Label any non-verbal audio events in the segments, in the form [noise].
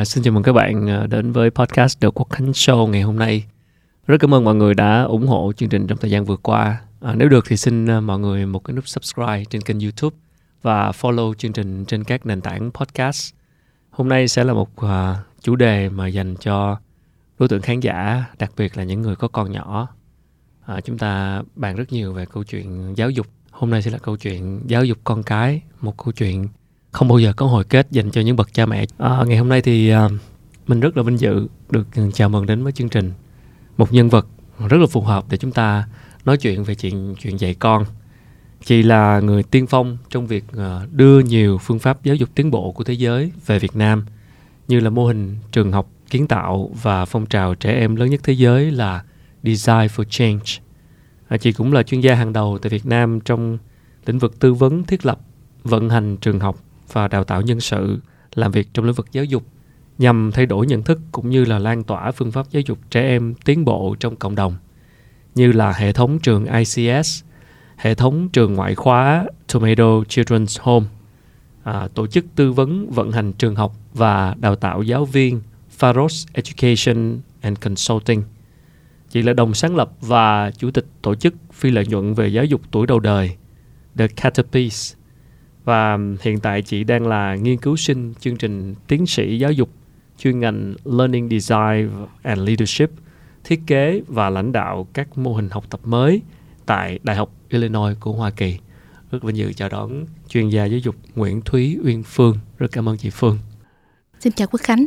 À, xin chào mừng các bạn à, đến với podcast The Quốc Khánh Show ngày hôm nay. Rất cảm ơn mọi người đã ủng hộ chương trình trong thời gian vừa qua. À, nếu được thì xin à, mọi người một cái nút subscribe trên kênh YouTube và follow chương trình trên các nền tảng podcast. Hôm nay sẽ là một uh, chủ đề mà dành cho đối tượng khán giả, đặc biệt là những người có con nhỏ. À, chúng ta bàn rất nhiều về câu chuyện giáo dục. Hôm nay sẽ là câu chuyện giáo dục con cái, một câu chuyện không bao giờ có hồi kết dành cho những bậc cha mẹ. À, ngày hôm nay thì à, mình rất là vinh dự được ừ, chào mừng đến với chương trình một nhân vật rất là phù hợp để chúng ta nói chuyện về chuyện chuyện dạy con. Chị là người tiên phong trong việc à, đưa nhiều phương pháp giáo dục tiến bộ của thế giới về Việt Nam như là mô hình trường học kiến tạo và phong trào trẻ em lớn nhất thế giới là Design for Change. À, chị cũng là chuyên gia hàng đầu tại Việt Nam trong lĩnh vực tư vấn, thiết lập, vận hành trường học và đào tạo nhân sự làm việc trong lĩnh vực giáo dục nhằm thay đổi nhận thức cũng như là lan tỏa phương pháp giáo dục trẻ em tiến bộ trong cộng đồng như là hệ thống trường ICS, hệ thống trường ngoại khóa Tomato Children's Home, à, tổ chức tư vấn vận hành trường học và đào tạo giáo viên Faros Education and Consulting. Chị là đồng sáng lập và chủ tịch tổ chức phi lợi nhuận về giáo dục tuổi đầu đời The Caterpiece và hiện tại chị đang là nghiên cứu sinh chương trình tiến sĩ giáo dục chuyên ngành Learning Design and Leadership, thiết kế và lãnh đạo các mô hình học tập mới tại Đại học Illinois của Hoa Kỳ. Rất vinh dự chào đón chuyên gia giáo dục Nguyễn Thúy Uyên Phương. Rất cảm ơn chị Phương. Xin chào Quốc Khánh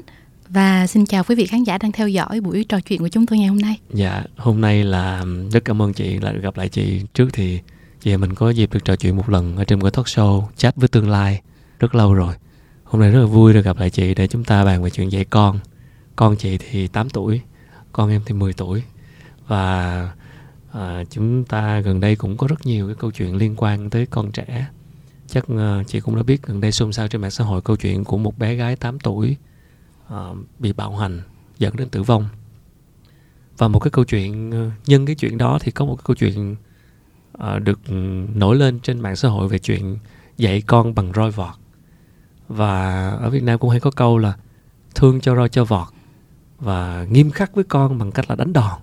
và xin chào quý vị khán giả đang theo dõi buổi trò chuyện của chúng tôi ngày hôm nay. Dạ, hôm nay là rất cảm ơn chị lại gặp lại chị. Trước thì Vậy mình có dịp được trò chuyện một lần ở trên một cái talk show chat với tương lai rất lâu rồi. Hôm nay rất là vui được gặp lại chị để chúng ta bàn về chuyện dạy con. Con chị thì 8 tuổi, con em thì 10 tuổi. Và à, chúng ta gần đây cũng có rất nhiều cái câu chuyện liên quan tới con trẻ. Chắc à, chị cũng đã biết gần đây xôn xao trên mạng xã hội câu chuyện của một bé gái 8 tuổi à, bị bạo hành dẫn đến tử vong. Và một cái câu chuyện ờ, nhân cái chuyện đó thì có một cái câu chuyện uh, được nổi lên trên mạng xã hội về chuyện dạy con bằng roi vọt. Và ở Việt Nam cũng hay có câu là thương cho roi cho vọt và nghiêm khắc với con bằng cách là đánh đòn.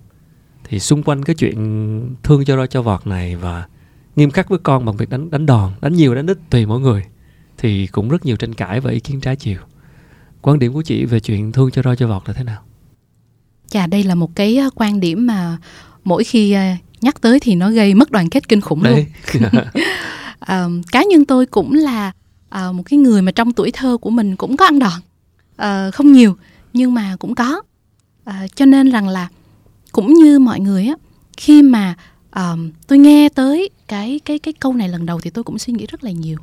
Thì xung quanh cái chuyện thương cho roi cho vọt này và nghiêm khắc với con bằng việc đánh đánh đòn đánh nhiều đánh ít tùy mỗi người thì cũng rất nhiều tranh cãi và ý kiến trái chiều. Quan điểm của chị về chuyện thương cho roi cho vọt là thế nào? Chà đây là một cái ờ, quan điểm mà mỗi khi ờ, nhắc tới thì nó gây mất đoàn kết kinh khủng Đấy. [laughs] [laughs] luôn à, cá nhân tôi cũng là à, một cái người mà trong tuổi thơ của mình cũng có ăn đòn. À, không nhiều nhưng mà cũng có. À, cho nên rằng là cũng như mọi người á khi mà à, tôi nghe tới cái cái cái câu này lần đầu thì tôi cũng suy nghĩ rất là nhiều.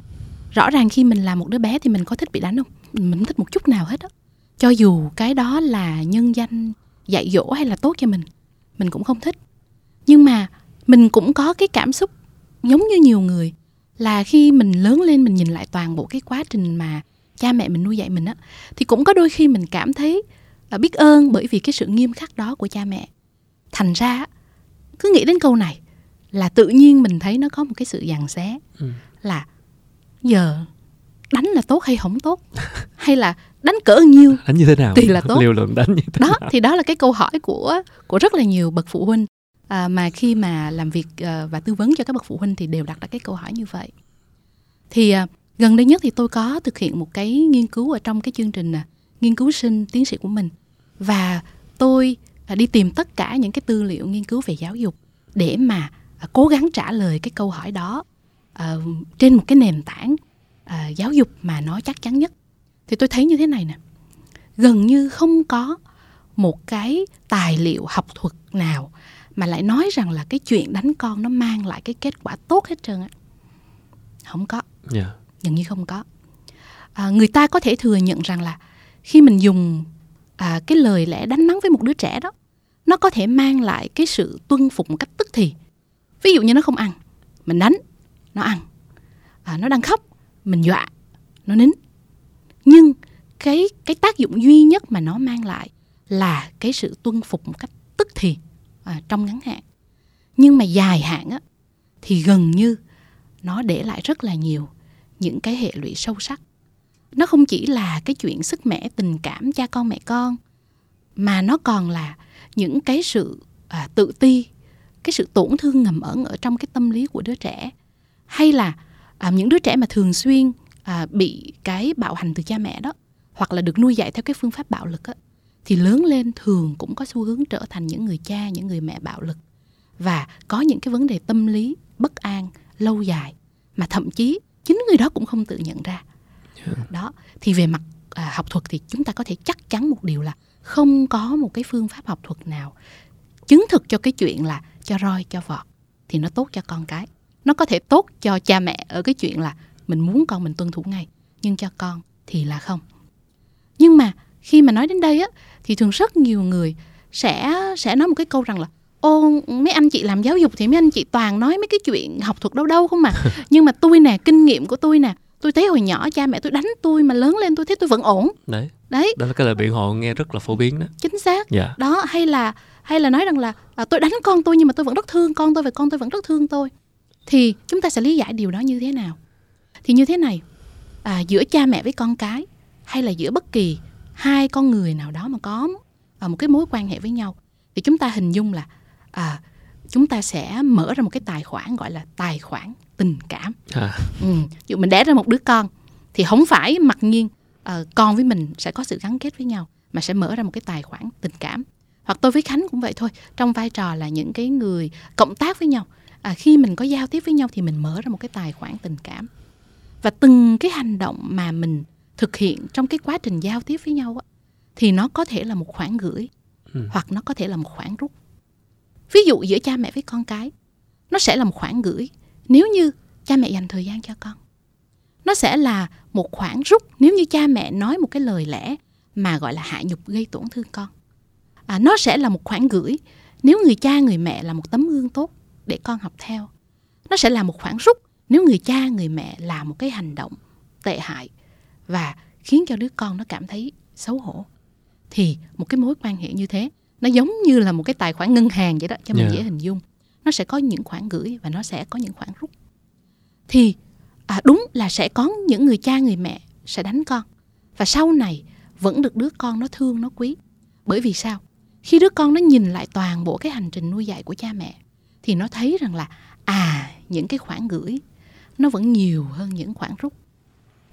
Rõ ràng khi mình là một đứa bé thì mình có thích bị đánh không? Mình không thích một chút nào hết á. Cho dù cái đó là nhân danh dạy dỗ hay là tốt cho mình mình cũng không thích nhưng mà mình cũng có cái cảm xúc giống như nhiều người là khi mình lớn lên mình nhìn lại toàn bộ cái quá trình mà cha mẹ mình nuôi dạy mình á thì cũng có đôi khi mình cảm thấy là biết ơn bởi vì cái sự nghiêm khắc đó của cha mẹ. Thành ra cứ nghĩ đến câu này là tự nhiên mình thấy nó có một cái sự giằng xé. Ừ. là giờ đánh là tốt hay không tốt? [laughs] Hay là đánh cỡ nhiêu? Đánh như thế nào? Thì là tốt. liều lượng đánh như thế đó nào? thì đó là cái câu hỏi của của rất là nhiều bậc phụ huynh à, mà khi mà làm việc à, và tư vấn cho các bậc phụ huynh thì đều đặt ra cái câu hỏi như vậy. Thì à, gần đây nhất thì tôi có thực hiện một cái nghiên cứu ở trong cái chương trình à, nghiên cứu sinh tiến sĩ của mình. Và tôi à, đi tìm tất cả những cái tư liệu nghiên cứu về giáo dục để mà à, cố gắng trả lời cái câu hỏi đó à, trên một cái nền tảng à, giáo dục mà nó chắc chắn nhất. Thì tôi thấy như thế này nè gần như không có một cái tài liệu học thuật nào mà lại nói rằng là cái chuyện đánh con nó mang lại cái kết quả tốt hết trơn á. Không có. Yeah. Dạ. gần như không có. À, người ta có thể thừa nhận rằng là khi mình dùng à, cái lời lẽ đánh mắng với một đứa trẻ đó nó có thể mang lại cái sự tuân phục một cách tức thì. Ví dụ như nó không ăn mình đánh nó ăn. À, nó đang khóc mình dọa nó nín. Nhưng cái cái tác dụng duy nhất mà nó mang lại là cái sự tuân phục một cách tức thì à, trong ngắn hạn. Nhưng mà dài hạn á thì gần như nó để lại rất là nhiều những cái hệ lụy sâu sắc. Nó không chỉ là cái chuyện sức mẻ tình cảm cha con mẹ con mà nó còn là những cái sự à, tự ti cái sự tổn thương ngầm ẩn ở trong cái tâm lý của đứa trẻ. Hay là à, những đứa trẻ mà thường xuyên à, bị cái bạo hành từ cha mẹ đó hoặc là được nuôi dạy theo cái phương pháp bạo lực á, thì lớn lên thường cũng có xu hướng trở thành những người cha những người mẹ bạo lực. Và có những cái vấn đề tâm lý bất an lâu dài mà thậm chí chính người đó cũng không tự nhận ra. Yeah. đó thì về mặt à, học thuật thì chúng ta có thể chắc chắn một điều là không có một cái phương pháp học thuật nào chứng thực cho cái chuyện là cho roi cho vọt thì nó tốt cho con cái. Nó có thể tốt cho cha mẹ ở cái chuyện là mình muốn con mình tuân thủ ngay nhưng cho con thì là không. Nhưng mà khi mà nói đến đây á thì thường rất nhiều người sẽ sẽ nói một cái câu rằng là ô mấy anh chị làm giáo dục thì mấy anh chị toàn nói mấy cái chuyện học thuật đâu đâu không mà. [laughs] Nhưng mà tôi nè kinh nghiệm của tôi nè tôi thấy hồi nhỏ cha mẹ tôi đánh tôi mà lớn lên tôi thấy tôi vẫn ổn. Đấy. Đấy. Đó là cái lời biện hộ nghe rất là phổ biến đó. Chính xác. Dạ. đó hay là hay là nói rằng là à, tôi đánh con tôi nhưng mà tôi vẫn rất thương con tôi và con tôi vẫn rất thương tôi. Thì chúng ta sẽ lý giải điều đó như thế nào? Thì như thế này à, giữa cha mẹ với con cái hay là giữa bất kỳ hai con người nào đó mà có à, một cái mối quan hệ với nhau thì chúng ta hình dung là à, chúng ta sẽ mở ra một cái tài khoản gọi là tài khoản tình cảm à. ừ. dụ mình đẻ ra một đứa con thì không phải mặc nhiên uh, con với mình sẽ có sự gắn kết với nhau mà sẽ mở ra một cái tài khoản tình cảm hoặc tôi với khánh cũng vậy thôi trong vai trò là những cái người cộng tác với nhau à, khi mình có giao tiếp với nhau thì mình mở ra một cái tài khoản tình cảm và từng cái hành động mà mình thực hiện trong cái quá trình giao tiếp với nhau á, thì nó có thể là một khoản gửi ừ. hoặc nó có thể là một khoản rút. Ví dụ giữa cha mẹ với con cái nó sẽ là một khoản gửi nếu như cha mẹ dành thời gian cho con. Nó sẽ là một khoản rút nếu như cha mẹ nói một cái lời lẽ mà gọi là hạ nhục gây tổn thương con. À, nó sẽ là một khoản gửi nếu người cha người mẹ là một tấm gương tốt để con học theo. Nó sẽ là một khoản rút nếu người cha người mẹ làm một cái hành động tệ hại và khiến cho đứa con nó cảm thấy xấu hổ. Thì một cái mối quan hệ như thế nó giống như là một cái tài khoản ngân hàng vậy đó cho mình yeah. dễ hình dung. Nó sẽ có những khoản gửi và nó sẽ có những khoản rút. Thì à, đúng là sẽ có những người cha người mẹ sẽ đánh con. Và sau này vẫn được đứa con nó thương nó quý. Bởi vì sao? Khi đứa con nó nhìn lại toàn bộ cái hành trình nuôi dạy của cha mẹ thì nó thấy rằng là à những cái khoản gửi nó vẫn nhiều hơn những khoản rút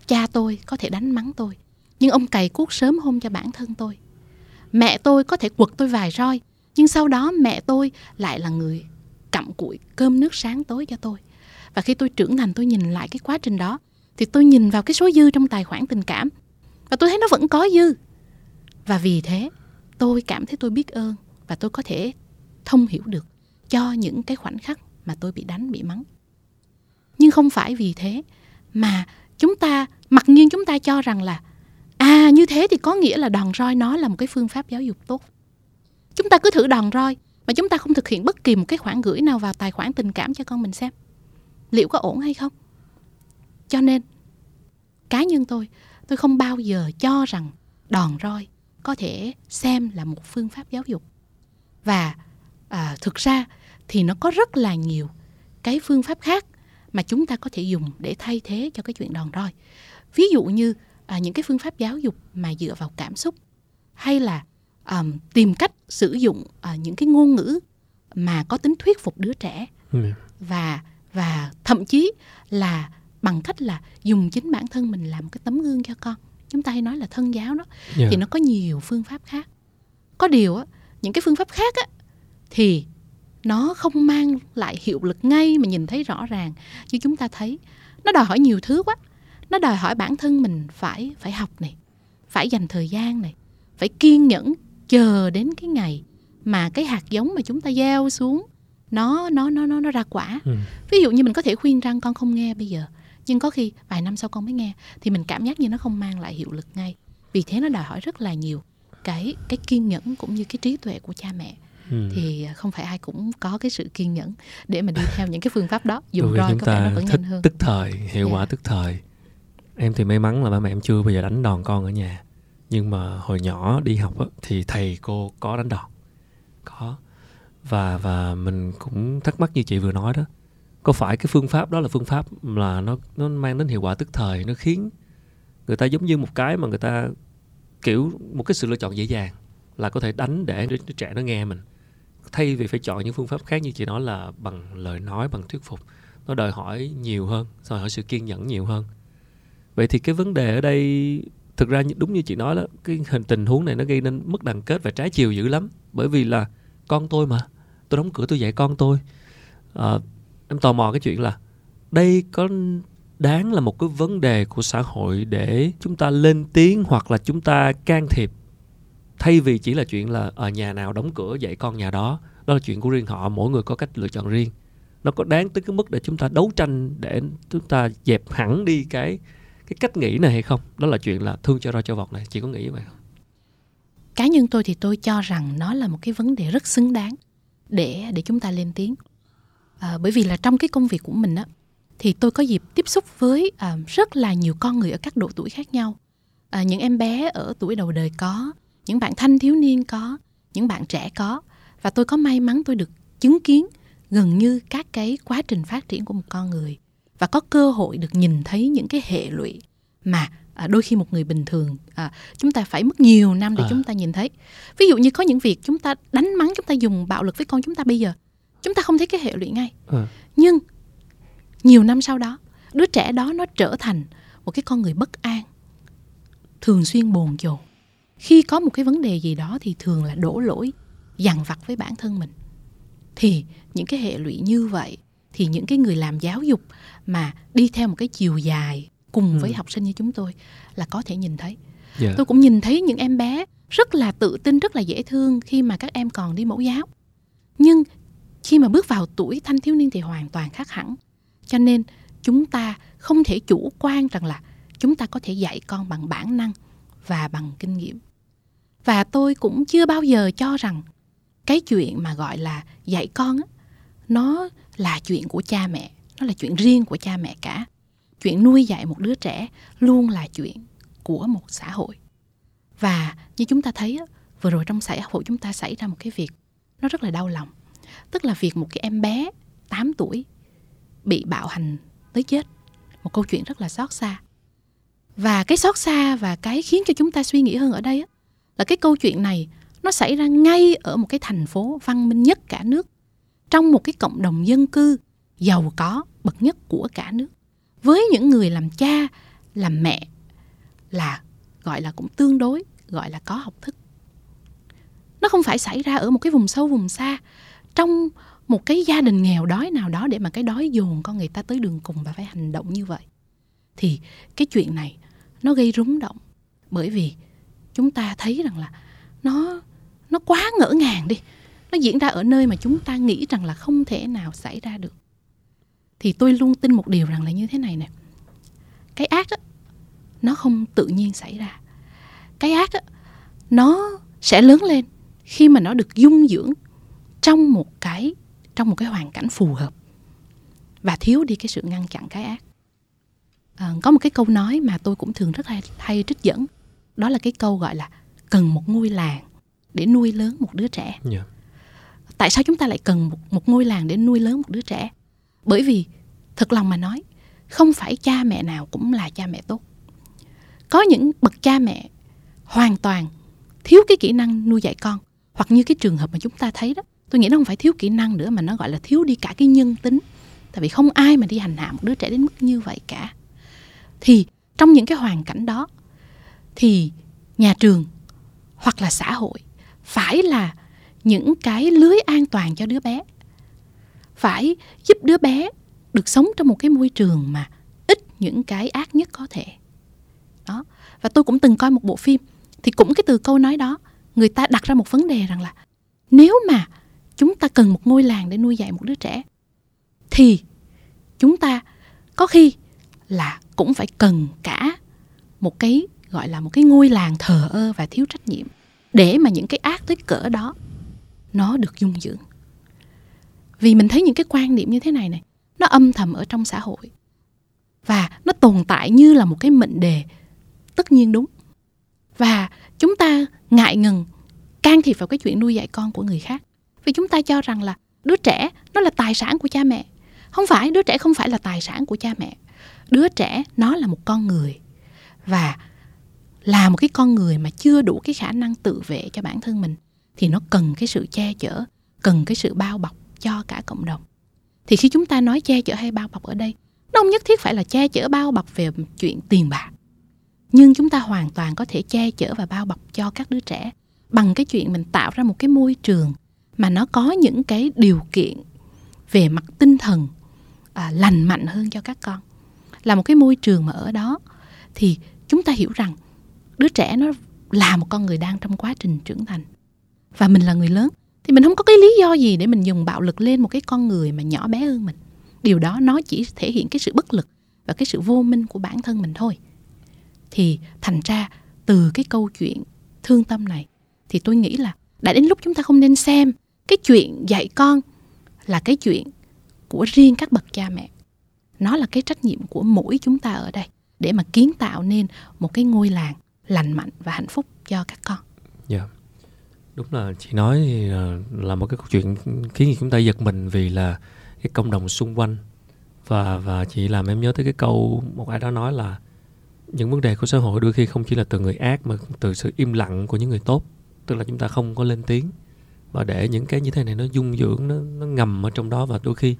cha tôi có thể đánh mắng tôi, nhưng ông cày cuốc sớm hôm cho bản thân tôi. Mẹ tôi có thể quật tôi vài roi, nhưng sau đó mẹ tôi lại là người cặm cụi cơm nước sáng tối cho tôi. Và khi tôi trưởng thành, tôi nhìn lại cái quá trình đó, thì tôi nhìn vào cái số dư trong tài khoản tình cảm, và tôi thấy nó vẫn có dư. Và vì thế, tôi cảm thấy tôi biết ơn và tôi có thể thông hiểu được cho những cái khoảnh khắc mà tôi bị đánh, bị mắng. Nhưng không phải vì thế mà chúng ta mặc nhiên chúng ta cho rằng là à như thế thì có nghĩa là đòn roi nó là một cái phương pháp giáo dục tốt. Chúng ta cứ thử đòn roi mà chúng ta không thực hiện bất kỳ một cái khoản gửi nào vào tài khoản tình cảm cho con mình xem liệu có ổn hay không. Cho nên cá nhân tôi tôi không bao giờ cho rằng đòn roi có thể xem là một phương pháp giáo dục. Và à, thực ra thì nó có rất là nhiều cái phương pháp khác mà chúng ta có thể dùng để thay thế cho cái chuyện đòn roi ví dụ như à, những cái phương pháp giáo dục mà dựa vào cảm xúc hay là um, tìm cách sử dụng uh, những cái ngôn ngữ mà có tính thuyết phục đứa trẻ ừ. và và thậm chí là bằng cách là dùng chính bản thân mình làm cái tấm gương cho con chúng ta hay nói là thân giáo đó yeah. Dạ. thì nó có nhiều phương pháp khác có điều á những cái phương pháp khác á thì nó không mang lại hiệu lực ngay mà nhìn thấy rõ ràng. Như chúng ta thấy nó đòi hỏi nhiều thứ quá. Nó đòi hỏi bản thân mình phải phải học này phải dành thời gian này phải kiên nhẫn chờ đến cái ngày mà cái hạt giống mà chúng ta gieo xuống nó nó nó nó nó ra quả. Ừ. ví dụ như mình có thể khuyên rằng con không nghe bây giờ. Nhưng có khi vài năm sau con mới nghe thì mình cảm giác như nó không mang lại hiệu lực ngay. Vì thế nó đòi hỏi rất là nhiều cái cái kiên nhẫn cũng như cái trí tuệ của cha mẹ ừ. thì không phải ai cũng có cái sự kiên nhẫn để mà đi theo những cái phương pháp đó. Dùng roi có vẻ nó vẫn nhanh hơn. tức thời hiệu yeah. Dạ. quả tức thời. Em thì may mắn là ba mẹ em chưa bao giờ đánh đòn con ở nhà. Nhưng mà hồi nhỏ đi học á, thì thầy cô có đánh đòn. Có. Và và mình cũng thắc mắc như chị vừa nói đó. Có phải cái phương pháp đó là phương pháp là nó nó mang đến hiệu quả tức thời nó khiến người ta giống như một cái mà người ta kiểu một cái sự lựa chọn dễ dàng là có thể đánh để đứa trẻ nó nghe mình thay vì phải chọn những phương pháp khác như chị nói là bằng lời nói bằng thuyết phục nó đòi hỏi nhiều hơn đòi hỏi sự kiên nhẫn nhiều hơn. Vậy thì cái vấn đề ở đây thực ra đúng như chị nói đó cái hình tình huống này nó gây nên mất đoàn kết và trái chiều dữ lắm. Bởi vì là con tôi mà tôi đóng cửa tôi dạy con tôi. À, em tò mò cái chuyện là đây có đáng là một cái vấn đề của xã hội để chúng ta lên tiếng hoặc là chúng ta can thiệp thay vì chỉ là chuyện là ở nhà nào đóng cửa dạy con nhà đó đó là chuyện của riêng họ mỗi người có cách lựa chọn riêng. Nó có đáng tới cái mức để chúng ta đấu tranh để chúng ta dẹp hẳn đi cái cái cách nghĩ này hay không? Đó là chuyện là thương cho roi cho vọt này. Chị có nghĩ vậy không? Cá nhân tôi thì tôi cho rằng nó là một cái vấn đề rất xứng đáng để để chúng ta lên tiếng. À, bởi vì là trong cái công việc của mình á thì tôi có dịp tiếp xúc với à, rất là nhiều con người ở các độ tuổi khác nhau. À, những em bé ở tuổi đầu đời có những bạn thanh thiếu niên có những bạn trẻ có. Và tôi có may mắn tôi được chứng kiến gần như các cái quá trình phát triển của một con người. Và có cơ hội được nhìn thấy những cái hệ lụy mà à, đôi khi một người bình thường à, chúng ta phải mất nhiều năm để à. chúng ta nhìn thấy. Ví dụ như có những việc chúng ta đánh mắng chúng ta dùng bạo lực với con chúng ta bây giờ chúng ta không thấy cái hệ lụy ngay. À. nhưng nhiều năm sau đó đứa trẻ đó nó trở thành một cái con người bất an thường xuyên bồn chồn khi có một cái vấn đề gì đó thì thường là đổ lỗi dằn vặt với bản thân mình thì những cái hệ lụy như vậy thì những cái người làm giáo dục mà đi theo một cái chiều dài cùng ừ. với học sinh như chúng tôi là có thể nhìn thấy yeah. Dạ. tôi cũng nhìn thấy những em bé rất là tự tin rất là dễ thương khi mà các em còn đi mẫu giáo nhưng khi mà bước vào tuổi thanh thiếu niên thì hoàn toàn khác hẳn cho nên chúng ta không thể chủ quan rằng là chúng ta có thể dạy con bằng bản năng và bằng kinh nghiệm. Và tôi cũng chưa bao giờ cho rằng cái chuyện mà gọi là dạy con á, nó là chuyện của cha mẹ nó là chuyện riêng của cha mẹ cả. Chuyện nuôi dạy một đứa trẻ luôn là chuyện của một xã hội. Và như chúng ta thấy á, vừa rồi trong xã hội chúng ta xảy ra một cái việc nó rất là đau lòng. Tức là việc một cái em bé 8 tuổi bị bạo hành tới chết. Một câu chuyện rất là xót xa và cái xót xa và cái khiến cho chúng ta suy nghĩ hơn ở đây á, là cái câu chuyện này nó xảy ra ngay ở một cái thành phố văn minh nhất cả nước trong một cái cộng đồng dân cư giàu có bậc nhất của cả nước với những người làm cha làm mẹ là gọi là cũng tương đối gọi là có học thức. Nó không phải xảy ra ở một cái vùng sâu vùng xa trong một cái gia đình nghèo đói nào đó để mà cái đói dồn con người ta tới đường cùng và phải hành động như vậy. Thì cái chuyện này nó gây rúng động. Bởi vì chúng ta thấy rằng là nó nó quá ngỡ ngàng đi. Nó diễn ra ở nơi mà chúng ta nghĩ rằng là không thể nào xảy ra được. Thì tôi luôn tin một điều rằng là như thế này nè. Cái ác á, nó không tự nhiên xảy ra. Cái ác á, nó sẽ lớn lên khi mà nó được dung dưỡng trong một cái, trong một cái hoàn cảnh phù hợp. Và thiếu đi cái sự ngăn chặn cái ác à, có một cái câu nói mà tôi cũng thường rất hay, hay trích dẫn. Đó là cái câu gọi là cần một ngôi làng để nuôi lớn một đứa trẻ. Yeah. Dạ. tại sao chúng ta lại cần một, một ngôi làng để nuôi lớn một đứa trẻ? Bởi vì thật lòng mà nói không phải cha mẹ nào cũng là cha mẹ tốt. Có những bậc cha mẹ hoàn toàn thiếu cái kỹ năng nuôi dạy con hoặc như cái trường hợp mà chúng ta thấy đó tôi nghĩ nó không phải thiếu kỹ năng nữa mà nó gọi là thiếu đi cả cái nhân tính. Tại vì không ai mà đi hành hạ một đứa trẻ đến mức như vậy cả thì trong những cái hoàn cảnh đó thì nhà trường hoặc là xã hội phải là những cái lưới an toàn cho đứa bé. Phải giúp đứa bé được sống trong một cái môi trường mà ít những cái ác nhất có thể. Đó, và tôi cũng từng coi một bộ phim thì cũng cái từ câu nói đó, người ta đặt ra một vấn đề rằng là nếu mà chúng ta cần một ngôi làng để nuôi dạy một đứa trẻ thì chúng ta có khi là cũng phải cần cả một cái, gọi là một cái ngôi làng thờ ơ và thiếu trách nhiệm để mà những cái ác tới cỡ đó nó được dung dưỡng. Vì mình thấy những cái quan niệm như thế này này, nó âm thầm ở trong xã hội và nó tồn tại như là một cái mệnh đề tất nhiên đúng. Và chúng ta ngại ngần can thiệp vào cái chuyện nuôi dạy con của người khác. Vì chúng ta cho rằng là đứa trẻ nó là tài sản của cha mẹ. Không phải, đứa trẻ không phải là tài sản của cha mẹ đứa trẻ nó là một con người và là một cái con người mà chưa đủ cái khả năng tự vệ cho bản thân mình thì nó cần cái sự che chở cần cái sự bao bọc cho cả cộng đồng. Thì khi chúng ta nói che chở hay bao bọc ở đây nó không nhất thiết phải là che chở bao bọc về chuyện tiền bạc nhưng chúng ta hoàn toàn có thể che chở và bao bọc cho các đứa trẻ bằng cái chuyện mình tạo ra một cái môi trường mà nó có những cái điều kiện về mặt tinh thần à, lành mạnh hơn cho các con là một cái môi trường mà ở đó, thì chúng ta hiểu rằng đứa trẻ nó là một con người đang trong quá trình trưởng thành. Và mình là người lớn, thì mình không có cái lý do gì để mình dùng bạo lực lên một cái con người mà nhỏ bé hơn mình. Điều đó nó chỉ thể hiện cái sự bất lực và cái sự vô minh của bản thân mình thôi. Thì thành ra từ cái câu chuyện thương tâm này, thì tôi nghĩ là đã đến lúc chúng ta không nên xem cái chuyện dạy con là cái chuyện của riêng các bậc cha mẹ nó là cái trách nhiệm của mỗi chúng ta ở đây, để mà kiến tạo nên một cái ngôi làng lành mạnh và hạnh phúc cho các con. Dạ. Yeah. Đúng là chị nói thì là một cái câu chuyện khiến chúng ta giật mình vì là cái cộng đồng xung quanh và và chị làm em nhớ tới cái câu một ai đó nói là những vấn đề của xã hội đôi khi không chỉ là từ người ác mà từ sự im lặng của những người tốt tức là chúng ta không có lên tiếng và để những cái như thế này nó dung dưỡng, nó nó ngầm ở trong đó và đôi khi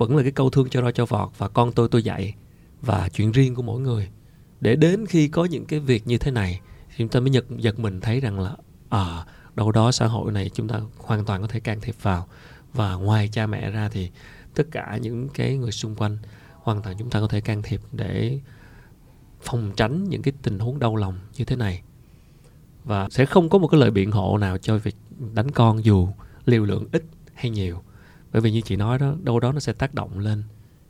vẫn là cái câu thương cho roi cho vọt và con tôi tôi dạy và chuyện riêng của mỗi người. Để đến khi có những cái việc như thế này thì chúng ta mới giật giật mình thấy rằng là à, đâu đó xã hội này chúng ta hoàn toàn có thể can thiệp vào. Và ngoài cha mẹ ra thì tất cả những cái người xung quanh hoàn toàn chúng ta có thể can thiệp để phòng tránh những cái tình huống đau lòng như thế này. Và sẽ không có một cái lời biện hộ nào cho việc đánh con dù liều lượng ít hay nhiều bởi vì như chị nói đó đâu đó nó sẽ tác động lên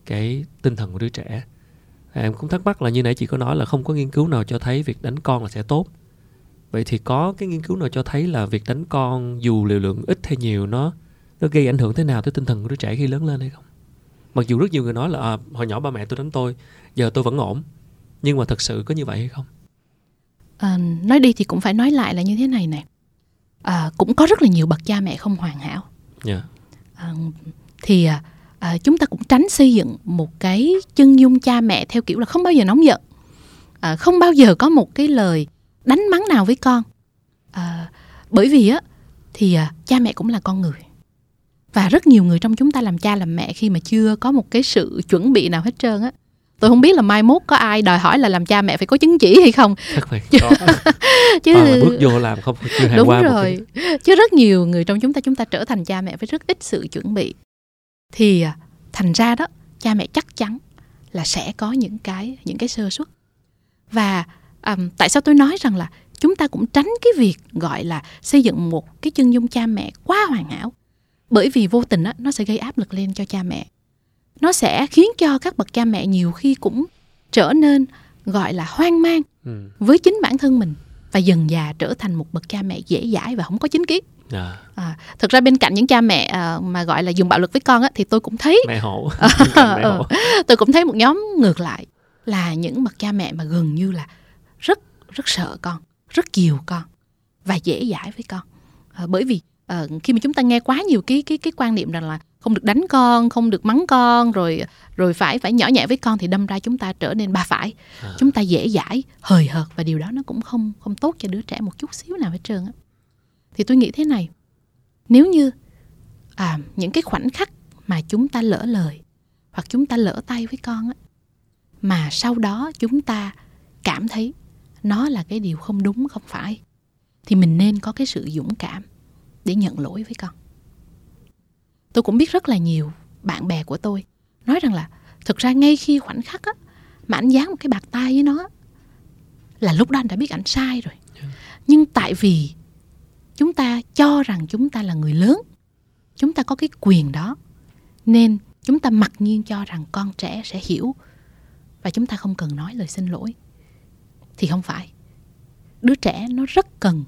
cái tinh thần của đứa trẻ. Em cũng thắc mắc là như nãy chị có nói là không có nghiên cứu nào cho thấy việc đánh con là sẽ tốt. Vậy thì có cái nghiên cứu nào cho thấy là việc đánh con dù liều lượng ít hay nhiều nó nó gây ảnh hưởng thế nào tới tinh thần của đứa trẻ khi lớn lên hay không? Mặc dù rất nhiều người nói là à, hồi nhỏ ba mẹ tôi đánh tôi giờ tôi vẫn ổn. Nhưng mà thật sự có như vậy hay không? À, nói đi thì cũng phải nói lại là như thế này này à, cũng có rất là nhiều bậc cha mẹ không hoàn hảo. Yeah. À, thì à, à, chúng ta cũng tránh xây dựng một cái chân dung cha mẹ theo kiểu là không bao giờ nóng giận. À, không bao giờ có một cái lời đánh mắng nào với con. À, bởi vì á thì à, cha mẹ cũng là con người. Và rất nhiều người trong chúng ta làm cha làm mẹ khi mà chưa có một cái sự chuẩn bị nào hết trơn á tôi không biết là mai mốt có ai đòi hỏi là làm cha mẹ phải có chứng chỉ hay không. Chắc phải có. [laughs] chứ à, bước vô làm không chưa đúng qua rồi. cái... chứ rất nhiều người trong chúng ta chúng ta trở thành cha mẹ với rất ít sự chuẩn bị. Thì à, thành ra đó cha mẹ chắc chắn là sẽ có những cái những cái sơ suất. Và um, tại sao tôi nói rằng là chúng ta cũng tránh cái việc gọi là xây dựng một cái chân dung cha mẹ quá hoàn hảo? Bởi vì vô tình á, nó sẽ gây áp lực lên cho cha mẹ nó sẽ khiến cho các bậc cha mẹ nhiều khi cũng trở nên gọi là hoang mang ừ. với chính bản thân mình và dần già trở thành một bậc cha mẹ dễ dãi và không có chính kiến À. À, thực ra bên cạnh những cha mẹ à, mà gọi là dùng bạo lực với con á, thì tôi cũng thấy mẹ hổ. [laughs] mẹ hổ. tôi cũng thấy một nhóm ngược lại là những bậc cha mẹ mà gần như là rất rất sợ con rất chiều con và dễ dãi với con à, bởi vì à, khi mà chúng ta nghe quá nhiều cái cái cái quan niệm rằng là không được đánh con không được mắng con rồi rồi phải phải nhỏ nhẹ với con thì đâm ra chúng ta trở nên ba phải. À. chúng ta dễ dãi hời hợt và điều đó nó cũng không không tốt cho đứa trẻ một chút xíu nào hết trơn á. Thì tôi nghĩ thế này nếu như à, những cái khoảnh khắc mà chúng ta lỡ lời hoặc chúng ta lỡ tay với con á mà sau đó chúng ta cảm thấy nó là cái điều không đúng không phải thì mình nên có cái sự dũng cảm để nhận lỗi với con. Tôi cũng biết rất là nhiều bạn bè của tôi nói rằng là thực ra ngay khi khoảnh khắc á mà anh dán một cái bạc tay với nó là lúc đó anh đã biết anh sai rồi. Nhưng tại vì chúng ta cho rằng chúng ta là người lớn chúng ta có cái quyền đó nên chúng ta mặc nhiên cho rằng con trẻ sẽ hiểu và chúng ta không cần nói lời xin lỗi. Thì không phải đứa trẻ nó rất cần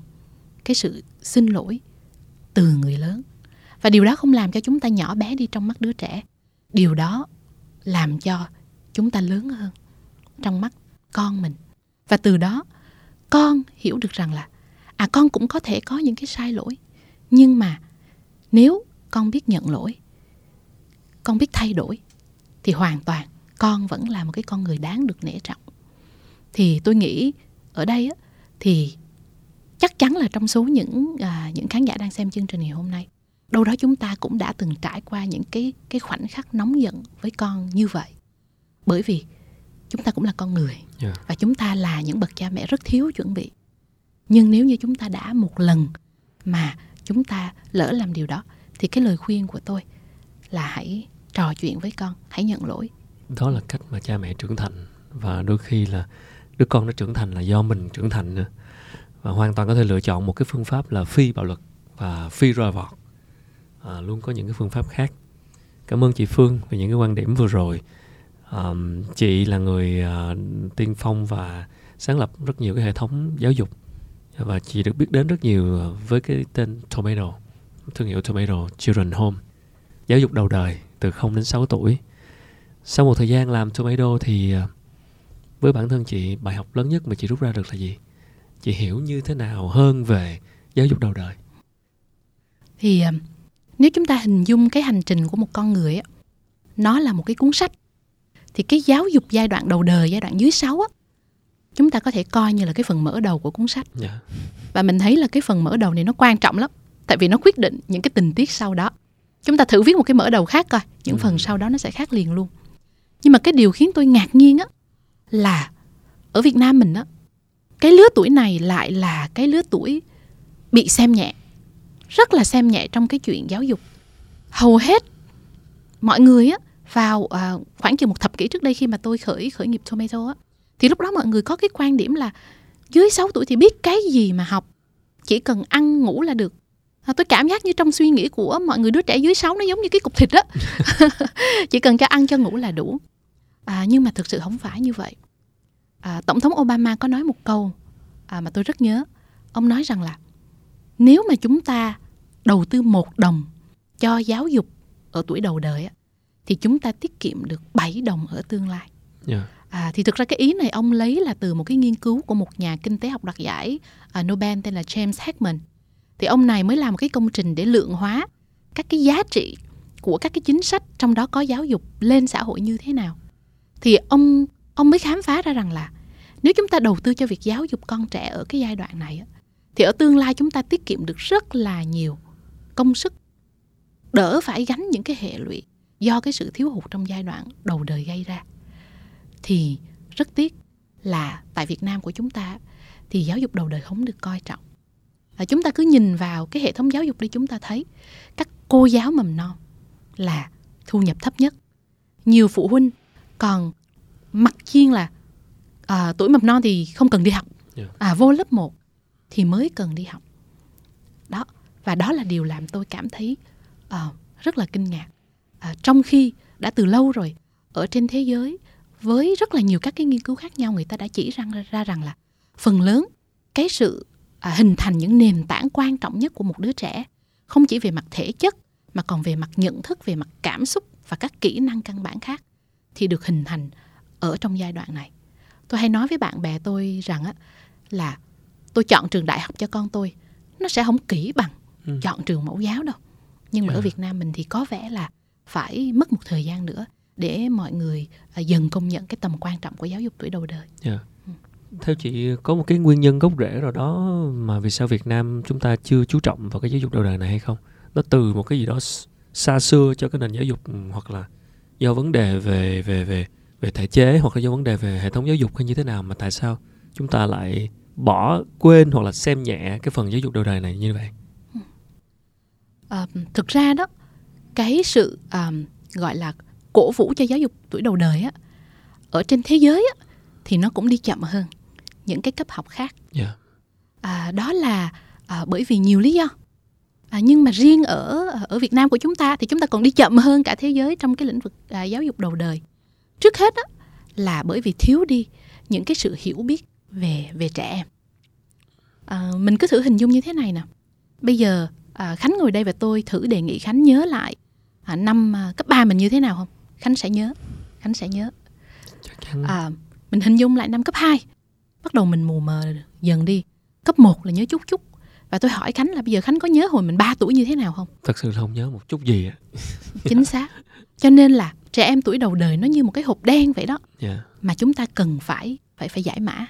cái sự xin lỗi từ người lớn. Và điều đó không làm cho chúng ta nhỏ bé đi trong mắt đứa trẻ. Điều đó làm cho chúng ta lớn hơn trong mắt con mình. Và từ đó con hiểu được rằng là à con cũng có thể có những cái sai lỗi. Nhưng mà nếu con biết nhận lỗi con biết thay đổi thì hoàn toàn con vẫn là một cái con người đáng được nể trọng. Thì tôi nghĩ ở đây á, thì chắc chắn là trong số những à, những khán giả đang xem chương trình ngày hôm nay đâu đó chúng ta cũng đã từng trải qua những cái cái khoảnh khắc nóng giận với con như vậy. Bởi vì chúng ta cũng là con người Yeah. và chúng ta là những bậc cha mẹ rất thiếu chuẩn bị. Nhưng nếu như chúng ta đã một lần mà chúng ta lỡ làm điều đó thì cái lời khuyên của tôi là hãy trò chuyện với con hãy nhận lỗi. Đó là cách mà cha mẹ trưởng thành và đôi khi là đứa con nó trưởng thành là do mình trưởng thành nữa và hoàn toàn có thể lựa chọn một cái phương pháp là phi bạo lực và phi roi vọt. À, luôn có những cái phương pháp khác. Cảm ơn chị Phương về những cái quan điểm vừa rồi. À, chị là người à, tiên phong và sáng lập rất nhiều cái hệ thống giáo dục. Và chị được biết đến rất nhiều với cái tên Tomato thương hiệu Tomato Children Home. Giáo dục đầu đời từ 0 đến 6 tuổi. Sau một thời gian làm Tomato thì à, với bản thân chị bài học lớn nhất mà chị rút ra được là gì? Chị hiểu như thế nào hơn về giáo dục đầu đời? Thì à, nếu chúng ta hình dung cái hành trình của một con người á nó là một cái cuốn sách thì cái giáo dục giai đoạn đầu đời giai đoạn dưới 6 á chúng ta có thể coi như là cái phần mở đầu của cuốn sách. Dạ. Và mình thấy là cái phần mở đầu này nó quan trọng lắm tại vì nó quyết định những cái tình tiết sau đó. Chúng ta thử viết một cái mở đầu khác coi những Ừ. phần sau đó nó sẽ khác liền luôn. Nhưng mà cái điều khiến tôi ngạc nhiên á là ở Việt Nam mình á cái lứa tuổi này lại là cái lứa tuổi bị xem nhẹ rất là xem nhẹ trong cái chuyện giáo dục. Hầu hết mọi người á vào à, khoảng chừng một thập kỷ trước đây khi mà tôi khởi khởi nghiệp Tomato á thì lúc đó mọi người có cái quan điểm là dưới 6 tuổi thì biết cái gì mà học chỉ cần ăn ngủ là được. À, tôi cảm giác như trong suy nghĩ của mọi người đứa trẻ dưới 6 nó giống như cái cục thịt đó [laughs] chỉ cần cho ăn cho ngủ là đủ. À, nhưng mà thực sự không phải như vậy à, tổng thống Obama có nói một câu à, mà tôi rất nhớ ông nói rằng là nếu mà chúng ta đầu tư một đồng cho giáo dục ở tuổi đầu đời thì chúng ta tiết kiệm được 7 đồng ở tương lai dạ À, thì thực ra cái ý này ông lấy là từ một cái nghiên cứu của một nhà kinh tế học đoạt giải à, Nobel tên là James Heckman. Thì ông này mới làm một cái công trình để lượng hóa các cái giá trị của các cái chính sách trong đó có giáo dục lên xã hội như thế nào. Thì ông ông mới khám phá ra rằng là nếu chúng ta đầu tư cho việc giáo dục con trẻ ở cái giai đoạn này thì ở tương lai chúng ta tiết kiệm được rất là nhiều công sức đỡ phải gánh những cái hệ lụy do cái sự thiếu hụt trong giai đoạn đầu đời gây ra thì rất tiếc là tại Việt Nam của chúng ta thì giáo dục đầu đời không được coi trọng. Và chúng ta cứ nhìn vào cái hệ thống giáo dục đi, chúng ta thấy các cô giáo mầm non là thu nhập thấp nhất. Nhiều phụ huynh còn mặc chiên là à, tuổi mầm non thì không cần đi học. Yeah. À vô lớp 1 thì mới cần đi học. Đó, và đó là điều làm tôi cảm thấy à, rất là kinh ngạc. À, trong khi đã từ lâu rồi ở trên thế giới với rất là nhiều các cái nghiên cứu khác nhau người ta đã chỉ ra, ra rằng là phần lớn cái sự à, hình thành những nền tảng quan trọng nhất của một đứa trẻ không chỉ về mặt thể chất mà còn về mặt nhận thức về mặt cảm xúc và các kỹ năng căn bản khác thì được hình thành ở trong giai đoạn này tôi hay nói với bạn bè tôi rằng á là tôi chọn trường đại học cho con tôi nó sẽ không kỹ bằng Ừ. chọn trường mẫu giáo đâu nhưng mà ở Yeah. Việt Nam mình thì có vẻ là phải mất một thời gian nữa để mọi người à, dần công nhận cái tầm quan trọng của giáo dục tuổi đầu đời. Dạ. Theo chị có một cái nguyên nhân gốc rễ rồi đó mà vì sao Việt Nam chúng ta chưa chú trọng vào cái giáo dục đầu đời này hay không? Nó từ một cái gì đó xa xưa cho cái nền giáo dục ừ, hoặc là do vấn đề về về về về thể chế hoặc là do vấn đề về hệ thống giáo dục hay như thế nào mà tại sao chúng ta lại bỏ quên hoặc là xem nhẹ cái phần giáo dục đầu đời này như vậy? À, thực ra đó cái sự à, gọi là cổ vũ cho giáo dục tuổi đầu đời á ở trên thế giới á thì nó cũng đi chậm hơn những cái cấp học khác. Dạ. À, đó là à, bởi vì nhiều lý do. À, nhưng mà riêng ở ở Việt Nam của chúng ta thì chúng ta còn đi chậm hơn cả thế giới trong cái lĩnh vực à, giáo dục đầu đời. Trước hết á, là bởi vì thiếu đi những cái sự hiểu biết về về trẻ em. À, mình cứ thử hình dung như thế này nè. Bây giờ à, Khánh ngồi đây và tôi thử đề nghị Khánh nhớ lại à, năm à, cấp 3 mình như thế nào không? Khánh sẽ nhớ. Khánh sẽ nhớ. À, mình hình dung lại năm cấp 2 Bắt đầu mình mù mờ dần đi Cấp 1 là nhớ chút chút Và tôi hỏi Khánh là bây giờ Khánh có nhớ hồi mình 3 tuổi như thế nào không? Thật sự là không nhớ một chút gì ạ. [laughs] Chính xác Cho nên là trẻ em tuổi đầu đời nó như một cái hộp đen vậy đó Dạ. Mà chúng ta cần phải phải phải phải giải mã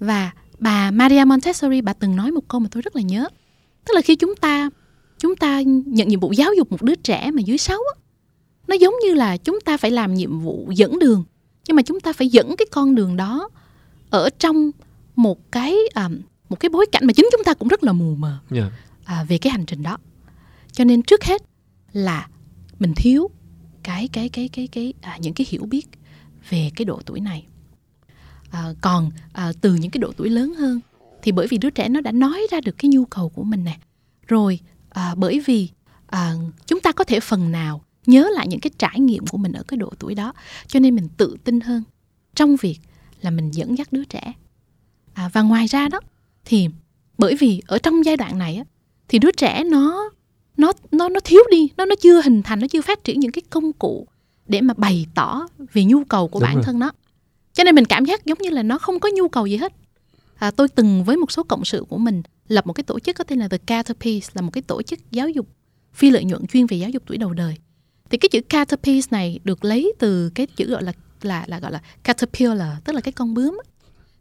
và bà Maria Montessori bà từng nói một câu mà tôi rất là nhớ tức là khi chúng ta chúng ta nhận nhiệm vụ giáo dục một đứa trẻ mà dưới 6 á, nó giống như là chúng ta phải làm nhiệm vụ dẫn đường nhưng mà chúng ta phải dẫn cái con đường đó ở trong một cái um, một cái bối cảnh mà chính chúng ta cũng rất là mù mờ yeah. à, về cái hành trình đó. Cho nên trước hết là mình thiếu cái cái cái cái cái à, những cái hiểu biết về cái độ tuổi này. À, còn à, từ những cái độ tuổi lớn hơn thì bởi vì đứa trẻ nó đã nói ra được cái nhu cầu của mình nè. Rồi à, bởi vì à, chúng ta có thể phần nào nhớ lại những cái trải nghiệm của mình ở cái độ tuổi đó. Cho nên mình tự tin hơn trong việc là mình dẫn dắt đứa trẻ. À, và ngoài ra đó thì bởi vì ở trong giai đoạn này á, thì đứa trẻ nó nó nó nó thiếu đi nó nó chưa hình thành nó chưa phát triển những cái công cụ để mà bày tỏ về nhu cầu của Đúng bản rồi. thân nó. Cho nên mình cảm giác giống như là nó không có nhu cầu gì hết. À, tôi từng với một số cộng sự của mình lập một cái tổ chức có tên là The Caterpillar là một cái tổ chức giáo dục phi lợi nhuận chuyên về giáo dục tuổi đầu đời. Thì cái chữ Caterpillar này được lấy từ cái chữ gọi là là là gọi là caterpillar tức là cái con bướm